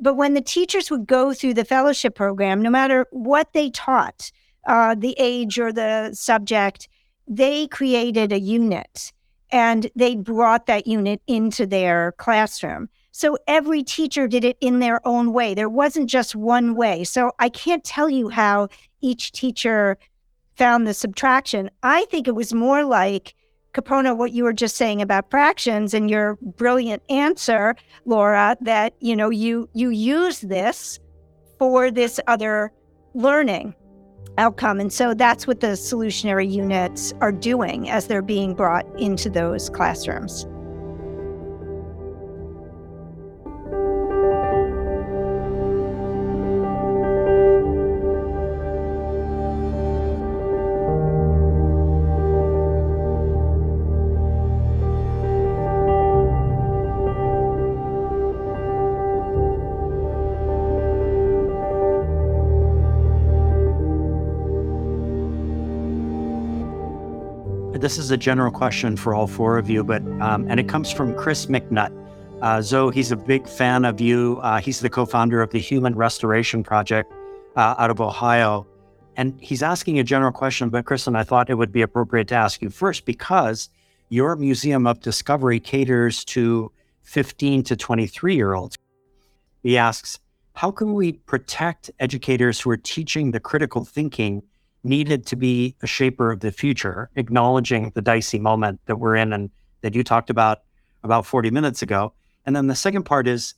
But when the teachers would go through the fellowship program, no matter what they taught, uh, the age or the subject, they created a unit and they brought that unit into their classroom. So every teacher did it in their own way. There wasn't just one way. So I can't tell you how each teacher found the subtraction. I think it was more like Kapono, what you were just saying about fractions and your brilliant answer, Laura, that you know you you use this for this other learning outcome. And so that's what the solutionary units are doing as they're being brought into those classrooms. This is a general question for all four of you, but um, and it comes from Chris McNutt. Uh, Zoe, he's a big fan of you. Uh, he's the co-founder of the Human Restoration Project uh, out of Ohio, and he's asking a general question. But Chris, and I thought it would be appropriate to ask you first because your Museum of Discovery caters to 15 to 23 year olds. He asks, how can we protect educators who are teaching the critical thinking needed to be a shaper of the future, acknowledging the dicey moment that we're in and that you talked about about 40 minutes ago. And then the second part is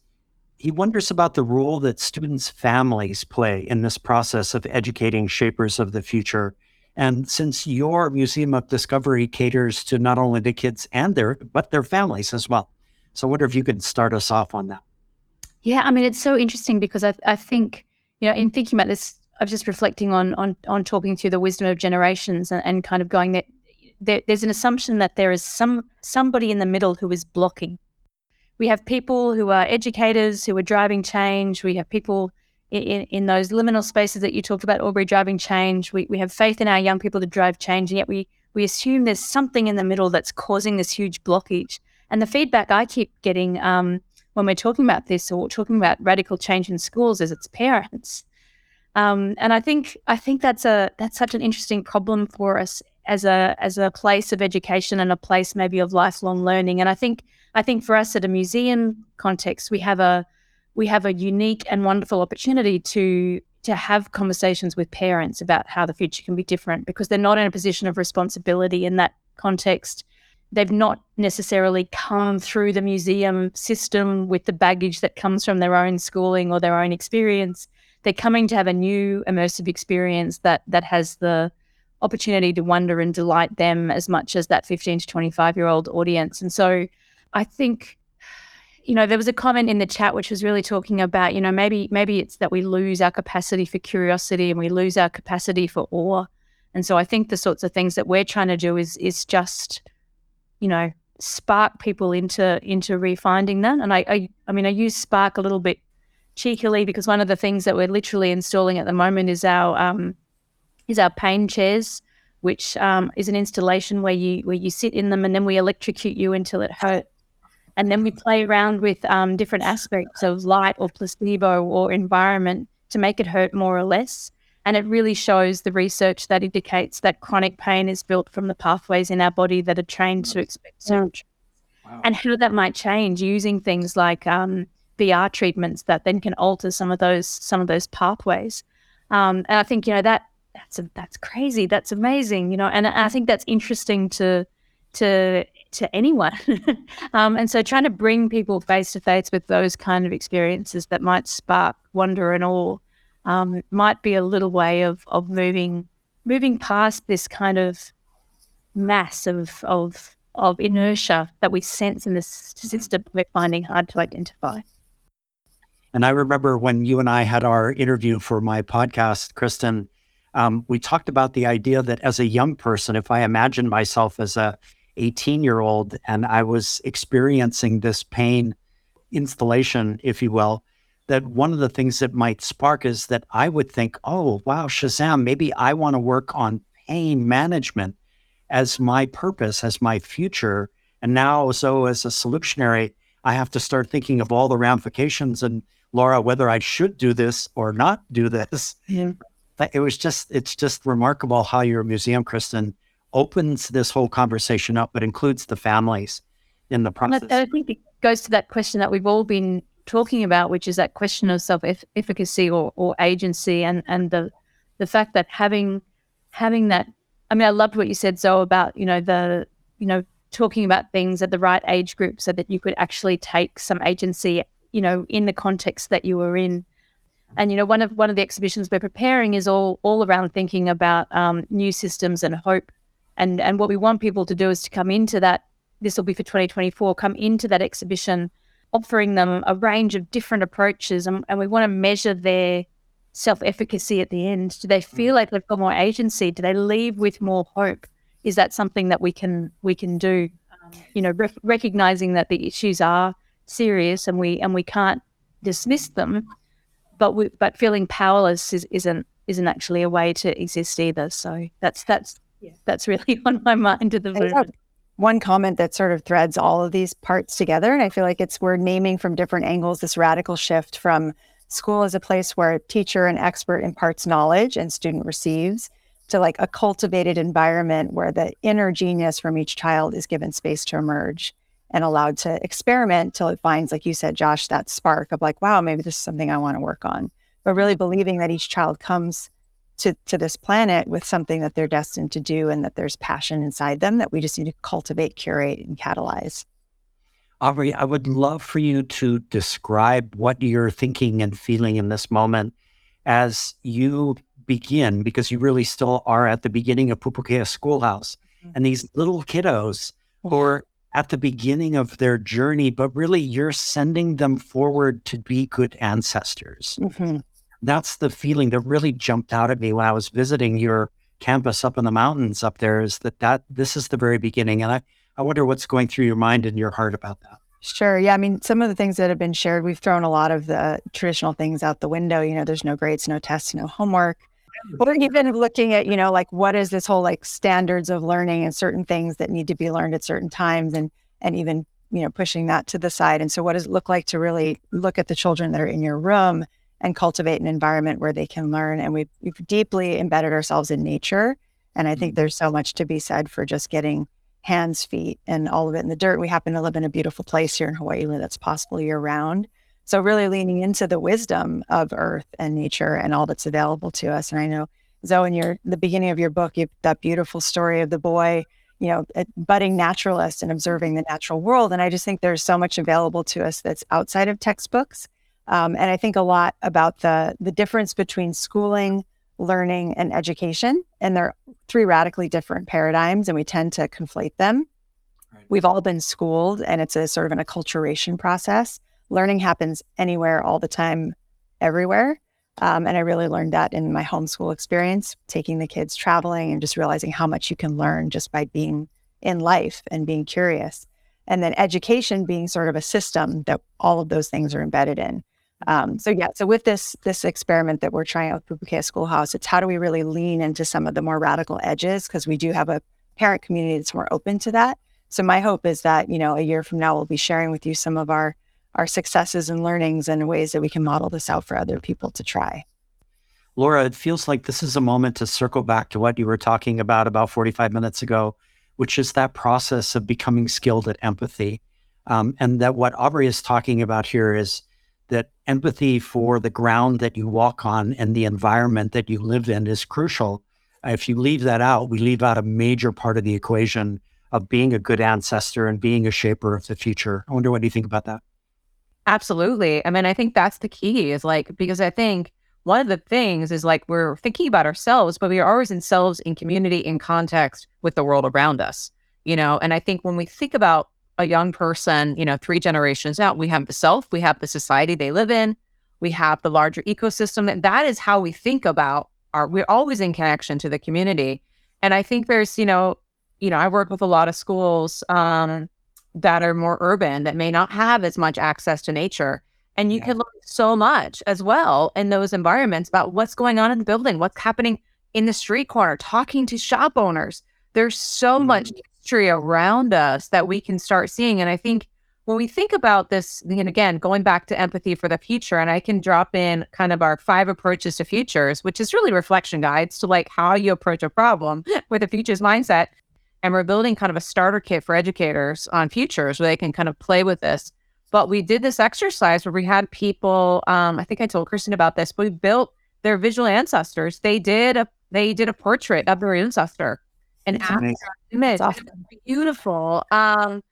he wonders about the role that students' families play in this process of educating shapers of the future. And since your Museum of Discovery caters to not only the kids and their but their families as well. So I wonder if you could start us off on that. Yeah, I mean it's so interesting because I I think, you know, in thinking about this I was just reflecting on on on talking through the wisdom of generations and, and kind of going that there, there's an assumption that there is some somebody in the middle who is blocking. We have people who are educators who are driving change. We have people in, in those liminal spaces that you talked about, Aubrey, driving change. We, we have faith in our young people to drive change, and yet we we assume there's something in the middle that's causing this huge blockage. And the feedback I keep getting um, when we're talking about this or talking about radical change in schools is it's parents um, and I think I think that's a that's such an interesting problem for us as a as a place of education and a place maybe of lifelong learning. And I think I think for us at a museum context, we have a we have a unique and wonderful opportunity to to have conversations with parents about how the future can be different because they're not in a position of responsibility in that context. They've not necessarily come through the museum system with the baggage that comes from their own schooling or their own experience they're coming to have a new immersive experience that that has the opportunity to wonder and delight them as much as that 15 to 25 year old audience. And so I think you know there was a comment in the chat which was really talking about you know maybe maybe it's that we lose our capacity for curiosity and we lose our capacity for awe and so i think the sorts of things that we're trying to do is is just you know spark people into into refinding that and i i, I mean i use spark a little bit cheekily because one of the things that we're literally installing at the moment is our um, is our pain chairs, which um, is an installation where you where you sit in them and then we electrocute you until it hurts. And then we play around with um, different aspects of light or placebo or environment to make it hurt more or less. And it really shows the research that indicates that chronic pain is built from the pathways in our body that are trained to expect surgery. Wow. And how that might change using things like um, VR treatments that then can alter some of those some of those pathways. Um, and I think you know that that's a, that's crazy. That's amazing. You know, and I think that's interesting to to to anyone. um, and so trying to bring people face to face with those kind of experiences that might spark wonder and awe um, might be a little way of of moving moving past this kind of mass of of of inertia that we sense in this system we're finding hard to identify. And I remember when you and I had our interview for my podcast, Kristin, um, we talked about the idea that as a young person, if I imagine myself as a 18 year old and I was experiencing this pain installation, if you will, that one of the things that might spark is that I would think, oh, wow, Shazam, maybe I want to work on pain management as my purpose, as my future. And now, so as a solutionary, I have to start thinking of all the ramifications and Laura, whether I should do this or not do this. Yeah. It was just, it's just remarkable how your museum, Kristin, opens this whole conversation up, but includes the families in the process. And I think it goes to that question that we've all been talking about, which is that question of self efficacy or, or agency, and and the the fact that having having that. I mean, I loved what you said, Zoe, about you know the you know talking about things at the right age group so that you could actually take some agency, you know, in the context that you were in. And you know, one of one of the exhibitions we're preparing is all all around thinking about um, new systems and hope. And and what we want people to do is to come into that. This will be for 2024. Come into that exhibition, offering them a range of different approaches, and, and we want to measure their self efficacy at the end. Do they feel like they've got more agency? Do they leave with more hope? Is that something that we can we can do? Um, you know, re- recognizing that the issues are serious and we and we can't dismiss them, but we, but feeling powerless is, isn't isn't actually a way to exist either. So that's that's yeah. that's really on my mind at the moment. One comment that sort of threads all of these parts together, and I feel like it's we're naming from different angles this radical shift from school as a place where a teacher and expert imparts knowledge and student receives to like a cultivated environment where the inner genius from each child is given space to emerge and allowed to experiment till it finds, like you said, Josh, that spark of like, wow, maybe this is something I want to work on. But really believing that each child comes to, to this planet with something that they're destined to do and that there's passion inside them that we just need to cultivate, curate, and catalyze. Aubrey, I would love for you to describe what you're thinking and feeling in this moment as you begin, because you really still are at the beginning of Pupukea Schoolhouse. Mm-hmm. And these little kiddos who are at the beginning of their journey, but really you're sending them forward to be good ancestors. Mm-hmm. That's the feeling that really jumped out at me when I was visiting your campus up in the mountains up there is that, that this is the very beginning. And I, I wonder what's going through your mind and your heart about that. Sure. Yeah. I mean, some of the things that have been shared, we've thrown a lot of the traditional things out the window. You know, there's no grades, no tests, no homework. Or even looking at, you know, like what is this whole like standards of learning and certain things that need to be learned at certain times and and even, you know, pushing that to the side. And so what does it look like to really look at the children that are in your room and cultivate an environment where they can learn? And we've, we've deeply embedded ourselves in nature. And I think mm-hmm. there's so much to be said for just getting hands, feet, and all of it in the dirt. We happen to live in a beautiful place here in Hawaii that's possible year round. So really leaning into the wisdom of earth and nature and all that's available to us. And I know Zoe, in your the beginning of your book, you that beautiful story of the boy, you know, a budding naturalist and observing the natural world. And I just think there's so much available to us that's outside of textbooks. Um, and I think a lot about the the difference between schooling, learning, and education. And they're three radically different paradigms, and we tend to conflate them. Right. We've all been schooled, and it's a sort of an acculturation process learning happens anywhere, all the time, everywhere. Um, and I really learned that in my homeschool experience, taking the kids traveling and just realizing how much you can learn just by being in life and being curious. And then education being sort of a system that all of those things are embedded in. Um, so yeah, so with this this experiment that we're trying out with Pupukea Schoolhouse, it's how do we really lean into some of the more radical edges because we do have a parent community that's more open to that. So my hope is that you know a year from now we'll be sharing with you some of our our successes and learnings and ways that we can model this out for other people to try. Laura, it feels like this is a moment to circle back to what you were talking about about 45 minutes ago, which is that process of becoming skilled at empathy. Um, and that what Aubrey is talking about here is that empathy for the ground that you walk on and the environment that you live in is crucial If you leave that out, we leave out a major part of the equation of being a good ancestor and being a shaper of the future. I wonder what do you think about that? Absolutely. I mean, I think that's the key is like, because I think one of the things is like we're thinking about ourselves, but we are always in selves in community, in context with the world around us, you know? And I think when we think about a young person, you know, three generations out, we have the self, we have the society they live in, we have the larger ecosystem. And that is how we think about our, we're always in connection to the community. And I think there's, you know, you know, I work with a lot of schools um, that are more urban that may not have as much access to nature. And you yeah. can learn so much as well in those environments about what's going on in the building, what's happening in the street corner, talking to shop owners. There's so mm-hmm. much history around us that we can start seeing. And I think when we think about this, and again, going back to empathy for the future, and I can drop in kind of our five approaches to futures, which is really reflection guides to like how you approach a problem with a futures mindset. And we're building kind of a starter kit for educators on futures where they can kind of play with this. But we did this exercise where we had people, um, I think I told Kristin about this, but we built their visual ancestors. They did a they did a portrait of their ancestor and image. Awesome. Beautiful. Um,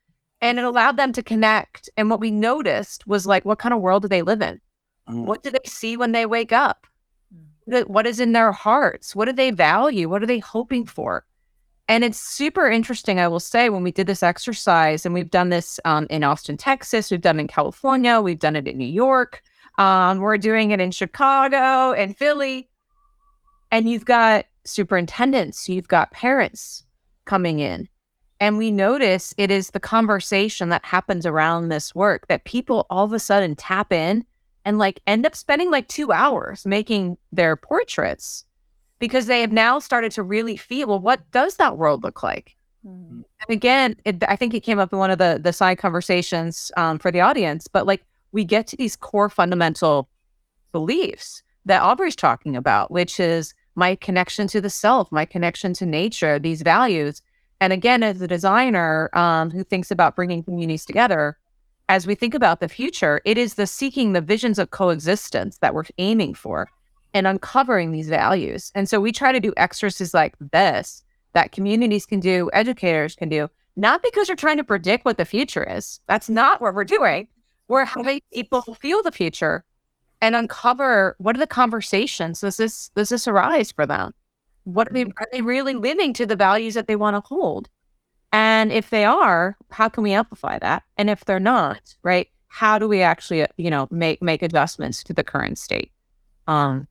and it allowed them to connect. And what we noticed was like, what kind of world do they live in? Mm. What do they see when they wake up? Mm. What is in their hearts? What do they value? What are they hoping for? And it's super interesting, I will say, when we did this exercise, and we've done this um, in Austin, Texas, we've done it in California, we've done it in New York, um, we're doing it in Chicago and Philly. And you've got superintendents, you've got parents coming in. And we notice it is the conversation that happens around this work that people all of a sudden tap in and like end up spending like two hours making their portraits because they have now started to really feel well what does that world look like? Mm-hmm. and again it, i think it came up in one of the the side conversations um, for the audience but like we get to these core fundamental beliefs that aubrey's talking about which is my connection to the self my connection to nature these values. And again as a designer um, who thinks about bringing communities together as we think about the future it is the seeking the visions of coexistence that we're aiming for and uncovering these values. And so we try to do exercises like this that communities can do, educators can do, not because we're trying to predict what the future is. That's not what we're doing. We're having people feel the future and uncover what are the conversations does this does this arise for them? What are they are they really living to the values that they want to hold? And if they are, how can we amplify that? And if they're not, right, how do we actually, you know, make make adjustments to the current state? Um,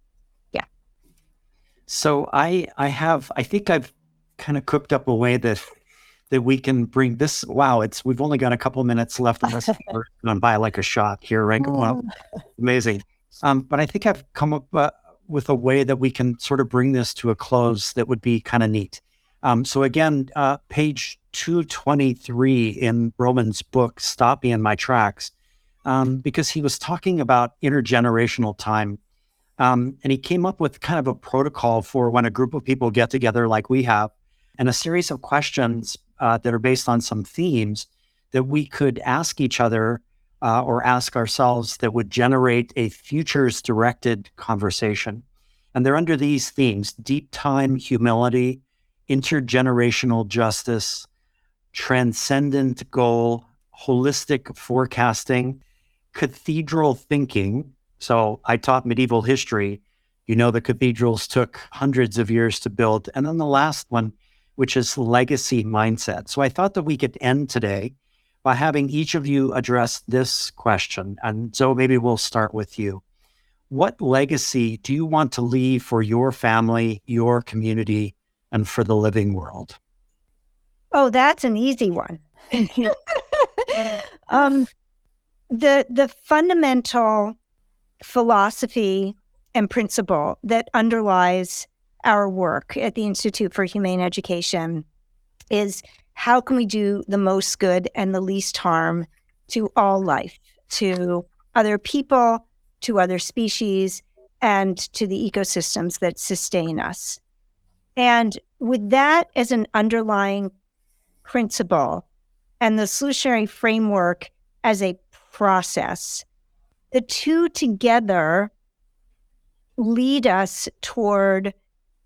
so I I have I think I've kind of cooked up a way that that we can bring this. Wow, it's we've only got a couple minutes left on this. We're going by like a shot here, right? Wow, oh. amazing. Um, but I think I've come up uh, with a way that we can sort of bring this to a close that would be kind of neat. Um, so again, uh, page two twenty three in Roman's book, "Stop Me in My Tracks," um, because he was talking about intergenerational time um, and he came up with kind of a protocol for when a group of people get together, like we have, and a series of questions uh, that are based on some themes that we could ask each other uh, or ask ourselves that would generate a futures directed conversation. And they're under these themes deep time humility, intergenerational justice, transcendent goal, holistic forecasting, cathedral thinking, so I taught medieval history. You know, the cathedrals took hundreds of years to build. And then the last one, which is legacy mindset. So I thought that we could end today by having each of you address this question. And so maybe we'll start with you. What legacy do you want to leave for your family, your community, and for the living world? Oh, that's an easy one. um, the the fundamental philosophy and principle that underlies our work at the Institute for Humane Education is how can we do the most good and the least harm to all life, to other people, to other species, and to the ecosystems that sustain us. And with that as an underlying principle and the solutionary framework as a process, the two together lead us toward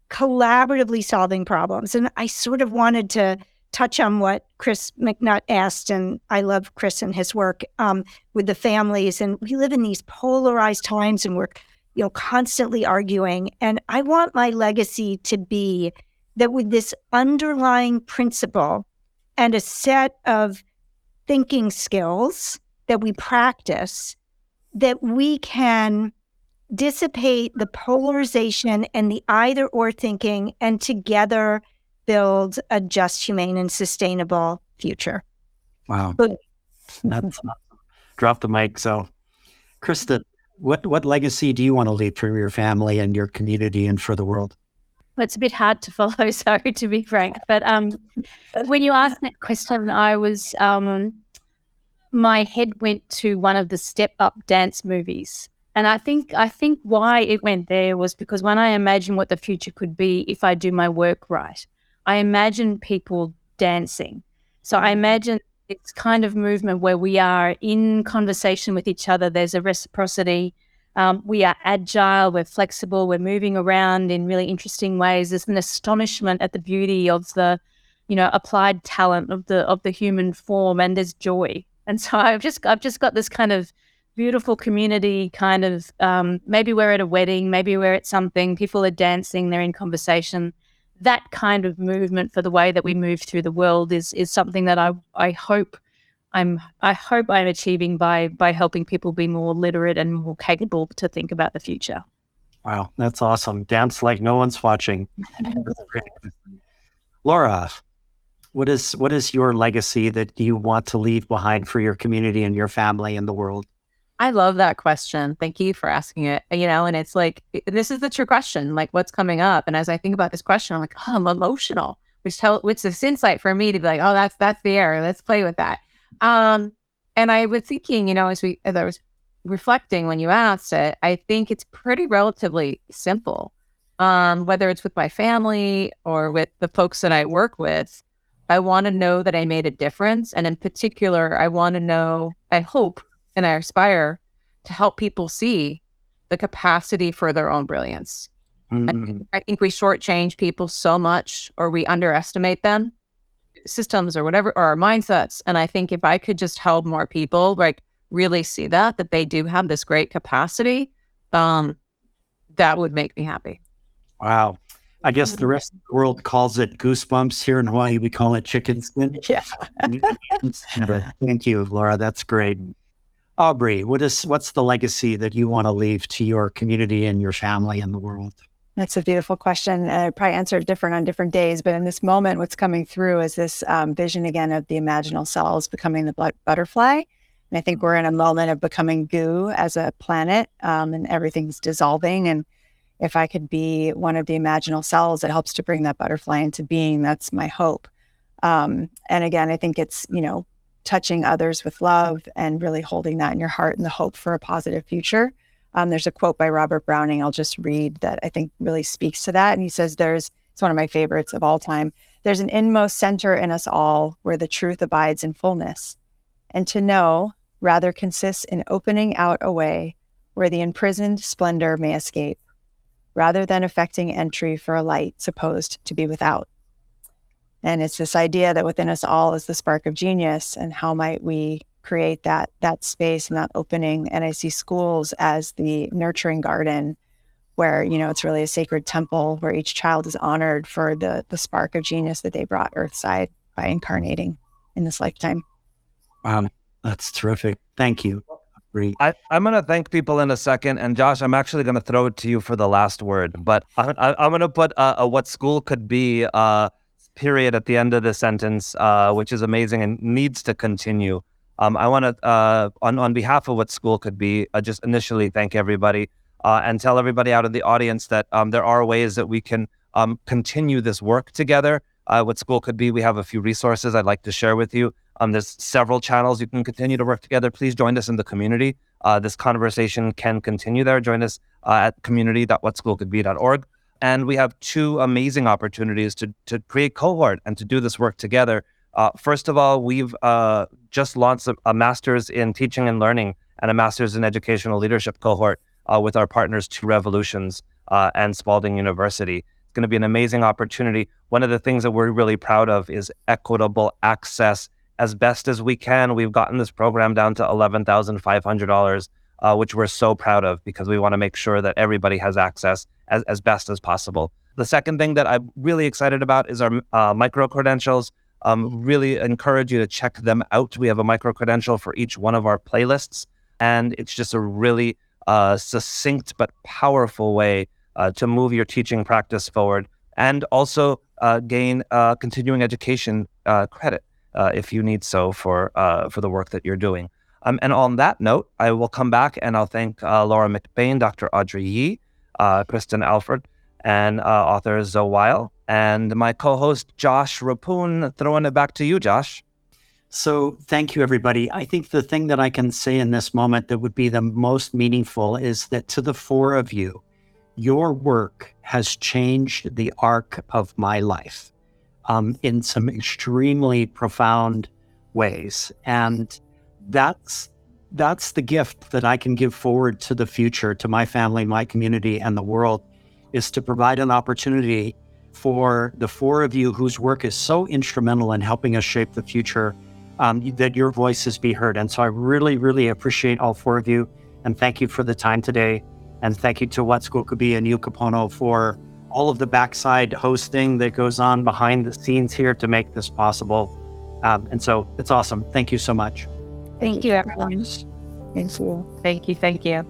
collaboratively solving problems. And I sort of wanted to touch on what Chris McNutt asked, and I love Chris and his work um, with the families. And we live in these polarized times, and we're you know constantly arguing. And I want my legacy to be that with this underlying principle and a set of thinking skills that we practice, that we can dissipate the polarization and the either or thinking and together build a just, humane, and sustainable future. Wow. But- That's drop the mic. So, Krista, what, what legacy do you want to leave for your family and your community and for the world? Well, it's a bit hard to follow, sorry to be frank. But um, when you asked that question, I was um, my head went to one of the Step Up dance movies, and I think I think why it went there was because when I imagine what the future could be if I do my work right, I imagine people dancing. So I imagine it's kind of movement where we are in conversation with each other. There's a reciprocity. Um, we are agile, we're flexible, we're moving around in really interesting ways. There's an astonishment at the beauty of the, you know, applied talent of the of the human form, and there's joy. And so I've just I've just got this kind of beautiful community kind of um, maybe we're at a wedding, maybe we're at something, people are dancing, they're in conversation. That kind of movement for the way that we move through the world is is something that I I hope I'm I hope I'm achieving by by helping people be more literate and more capable to think about the future. Wow, that's awesome. Dance like no one's watching. Laura, what is what is your legacy that you want to leave behind for your community and your family and the world? I love that question. Thank you for asking it. You know, and it's like this is the true question. Like, what's coming up? And as I think about this question, I'm like, oh, I'm emotional, which tell which is insight for me to be like, oh, that's that's the air. Let's play with that. Um, and I was thinking, you know, as we as I was reflecting when you asked it, I think it's pretty relatively simple. Um, whether it's with my family or with the folks that I work with, I want to know that I made a difference. And in particular, I want to know, I hope and I aspire to help people see the capacity for their own brilliance. Mm, I think we shortchange people so much or we underestimate them, systems or whatever, or our mindsets. And I think if I could just help more people like really see that, that they do have this great capacity, um, that would make me happy. Wow. I guess the rest of the world calls it goosebumps. Here in Hawaii, we call it chicken skin. Yeah. Thank you, Laura. That's great. Aubrey, what is what's the legacy that you want to leave to your community and your family and the world? That's a beautiful question. And I probably answer it different on different days, but in this moment, what's coming through is this um, vision again of the imaginal cells becoming the blood butterfly. And I think we're in a moment of becoming goo as a planet, um, and everything's dissolving. And if I could be one of the imaginal cells that helps to bring that butterfly into being, that's my hope. Um, and again, I think it's you know touching others with love and really holding that in your heart and the hope for a positive future. Um, there's a quote by Robert Browning I'll just read that I think really speaks to that. And he says, There's, it's one of my favorites of all time. There's an inmost center in us all where the truth abides in fullness. And to know rather consists in opening out a way where the imprisoned splendor may escape, rather than affecting entry for a light supposed to be without. And it's this idea that within us all is the spark of genius, and how might we create that that space and that opening and i see schools as the nurturing garden where you know it's really a sacred temple where each child is honored for the the spark of genius that they brought earthside by incarnating in this lifetime Wow, that's terrific. Thank you, Aubrey. I, I'm going to thank people in a second. And Josh, I'm actually going to throw it to you for the last word. But I, I'm going to put uh, a what school could be uh, period at the end of the sentence, uh, which is amazing and needs to continue. Um, I want to, uh, on, on behalf of what school could be, uh, just initially thank everybody uh, and tell everybody out in the audience that um, there are ways that we can um, continue this work together. Uh, what school could be, we have a few resources I'd like to share with you. Um, there's several channels you can continue to work together. Please join us in the community. Uh, this conversation can continue there. Join us uh, at community.whatschoolcouldbe.org. And we have two amazing opportunities to, to create cohort and to do this work together. Uh, first of all, we've uh, just launched a, a, master's in teaching and learning and a master's in educational leadership cohort uh, with our partners, Two Revolutions uh, and Spalding University. It's going to be an amazing opportunity. One of the things that we're really proud of is equitable access. As best as we can, we've gotten this program down to $11,500, uh, which we're so proud of because we want to make sure that everybody has access as, as best as possible. The second thing that I'm really excited about is our uh, micro credentials. Um, really encourage you to check them out. We have a micro credential for each one of our playlists, and it's just a really uh, succinct but powerful way uh, to move your teaching practice forward and also uh, gain uh, continuing education uh, credit uh, if you need so for for the work that you're doing. Um, and on that note, I will come back and I'll thank Laura McBain, Dr. Aubrey Yee, Kristin Alford, and author Zoe Weil, and my co-host Josh Reppun. Throwing it back to you, Josh. So, thank you, everybody. I think the thing that I can say in this moment that would be the most meaningful is that to the four of you, your work has changed the arc of my life um, in some extremely profound ways. And that's that's the gift that I can give forward to the future, to my family, my community, and the world, is to provide an opportunity for the four of you whose work is so instrumental in helping us shape the future, um, that your voices be heard. And so I really, really appreciate all four of you. And thank you for the time today. And thank you to What School Could Be and Neil Kapono for all of the backside hosting that goes on behind the scenes here to make this possible. Um, and so it's awesome. Thank you so much. Thank you, everyone. Thank you. Thank you. Thank you.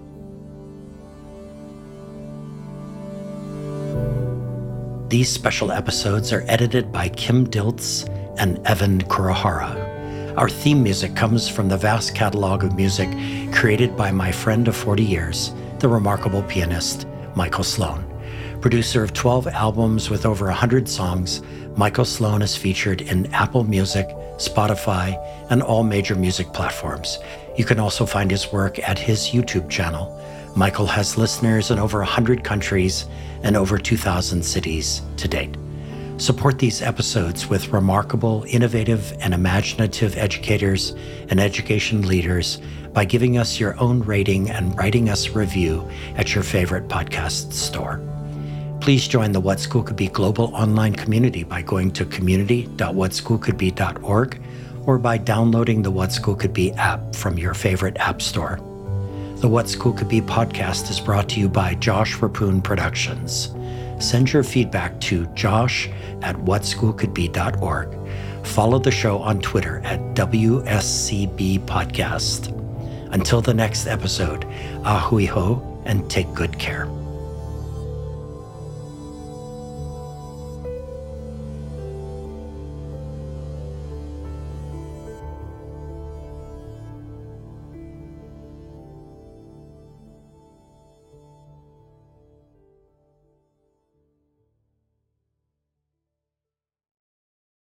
These special episodes are edited by Kim Dilts and Evan Kurohara. Our theme music comes from the vast catalog of music created by my friend of 40 years, the remarkable pianist Michael Sloan. Producer of 12 albums with over 100 songs, Michael Sloan is featured in Apple Music, Spotify, and all major music platforms. You can also find his work at his YouTube channel. Michael has listeners in over 100 countries and over 2,000 cities to date. Support these episodes with remarkable, innovative, and imaginative educators and education leaders by giving us your own rating and writing us a review at your favorite podcast store. Please join the What School Could Be global online community by going to community.whatschoolcouldbe.org or by downloading the What School Could Be app from your favorite app store. The What School Could Be podcast is brought to you by Josh Reppun Productions. Send your feedback to josh at whatschoolcouldbe.org. Follow the show on Twitter at WSCB Podcast. Until the next episode, ahui ho and take good care.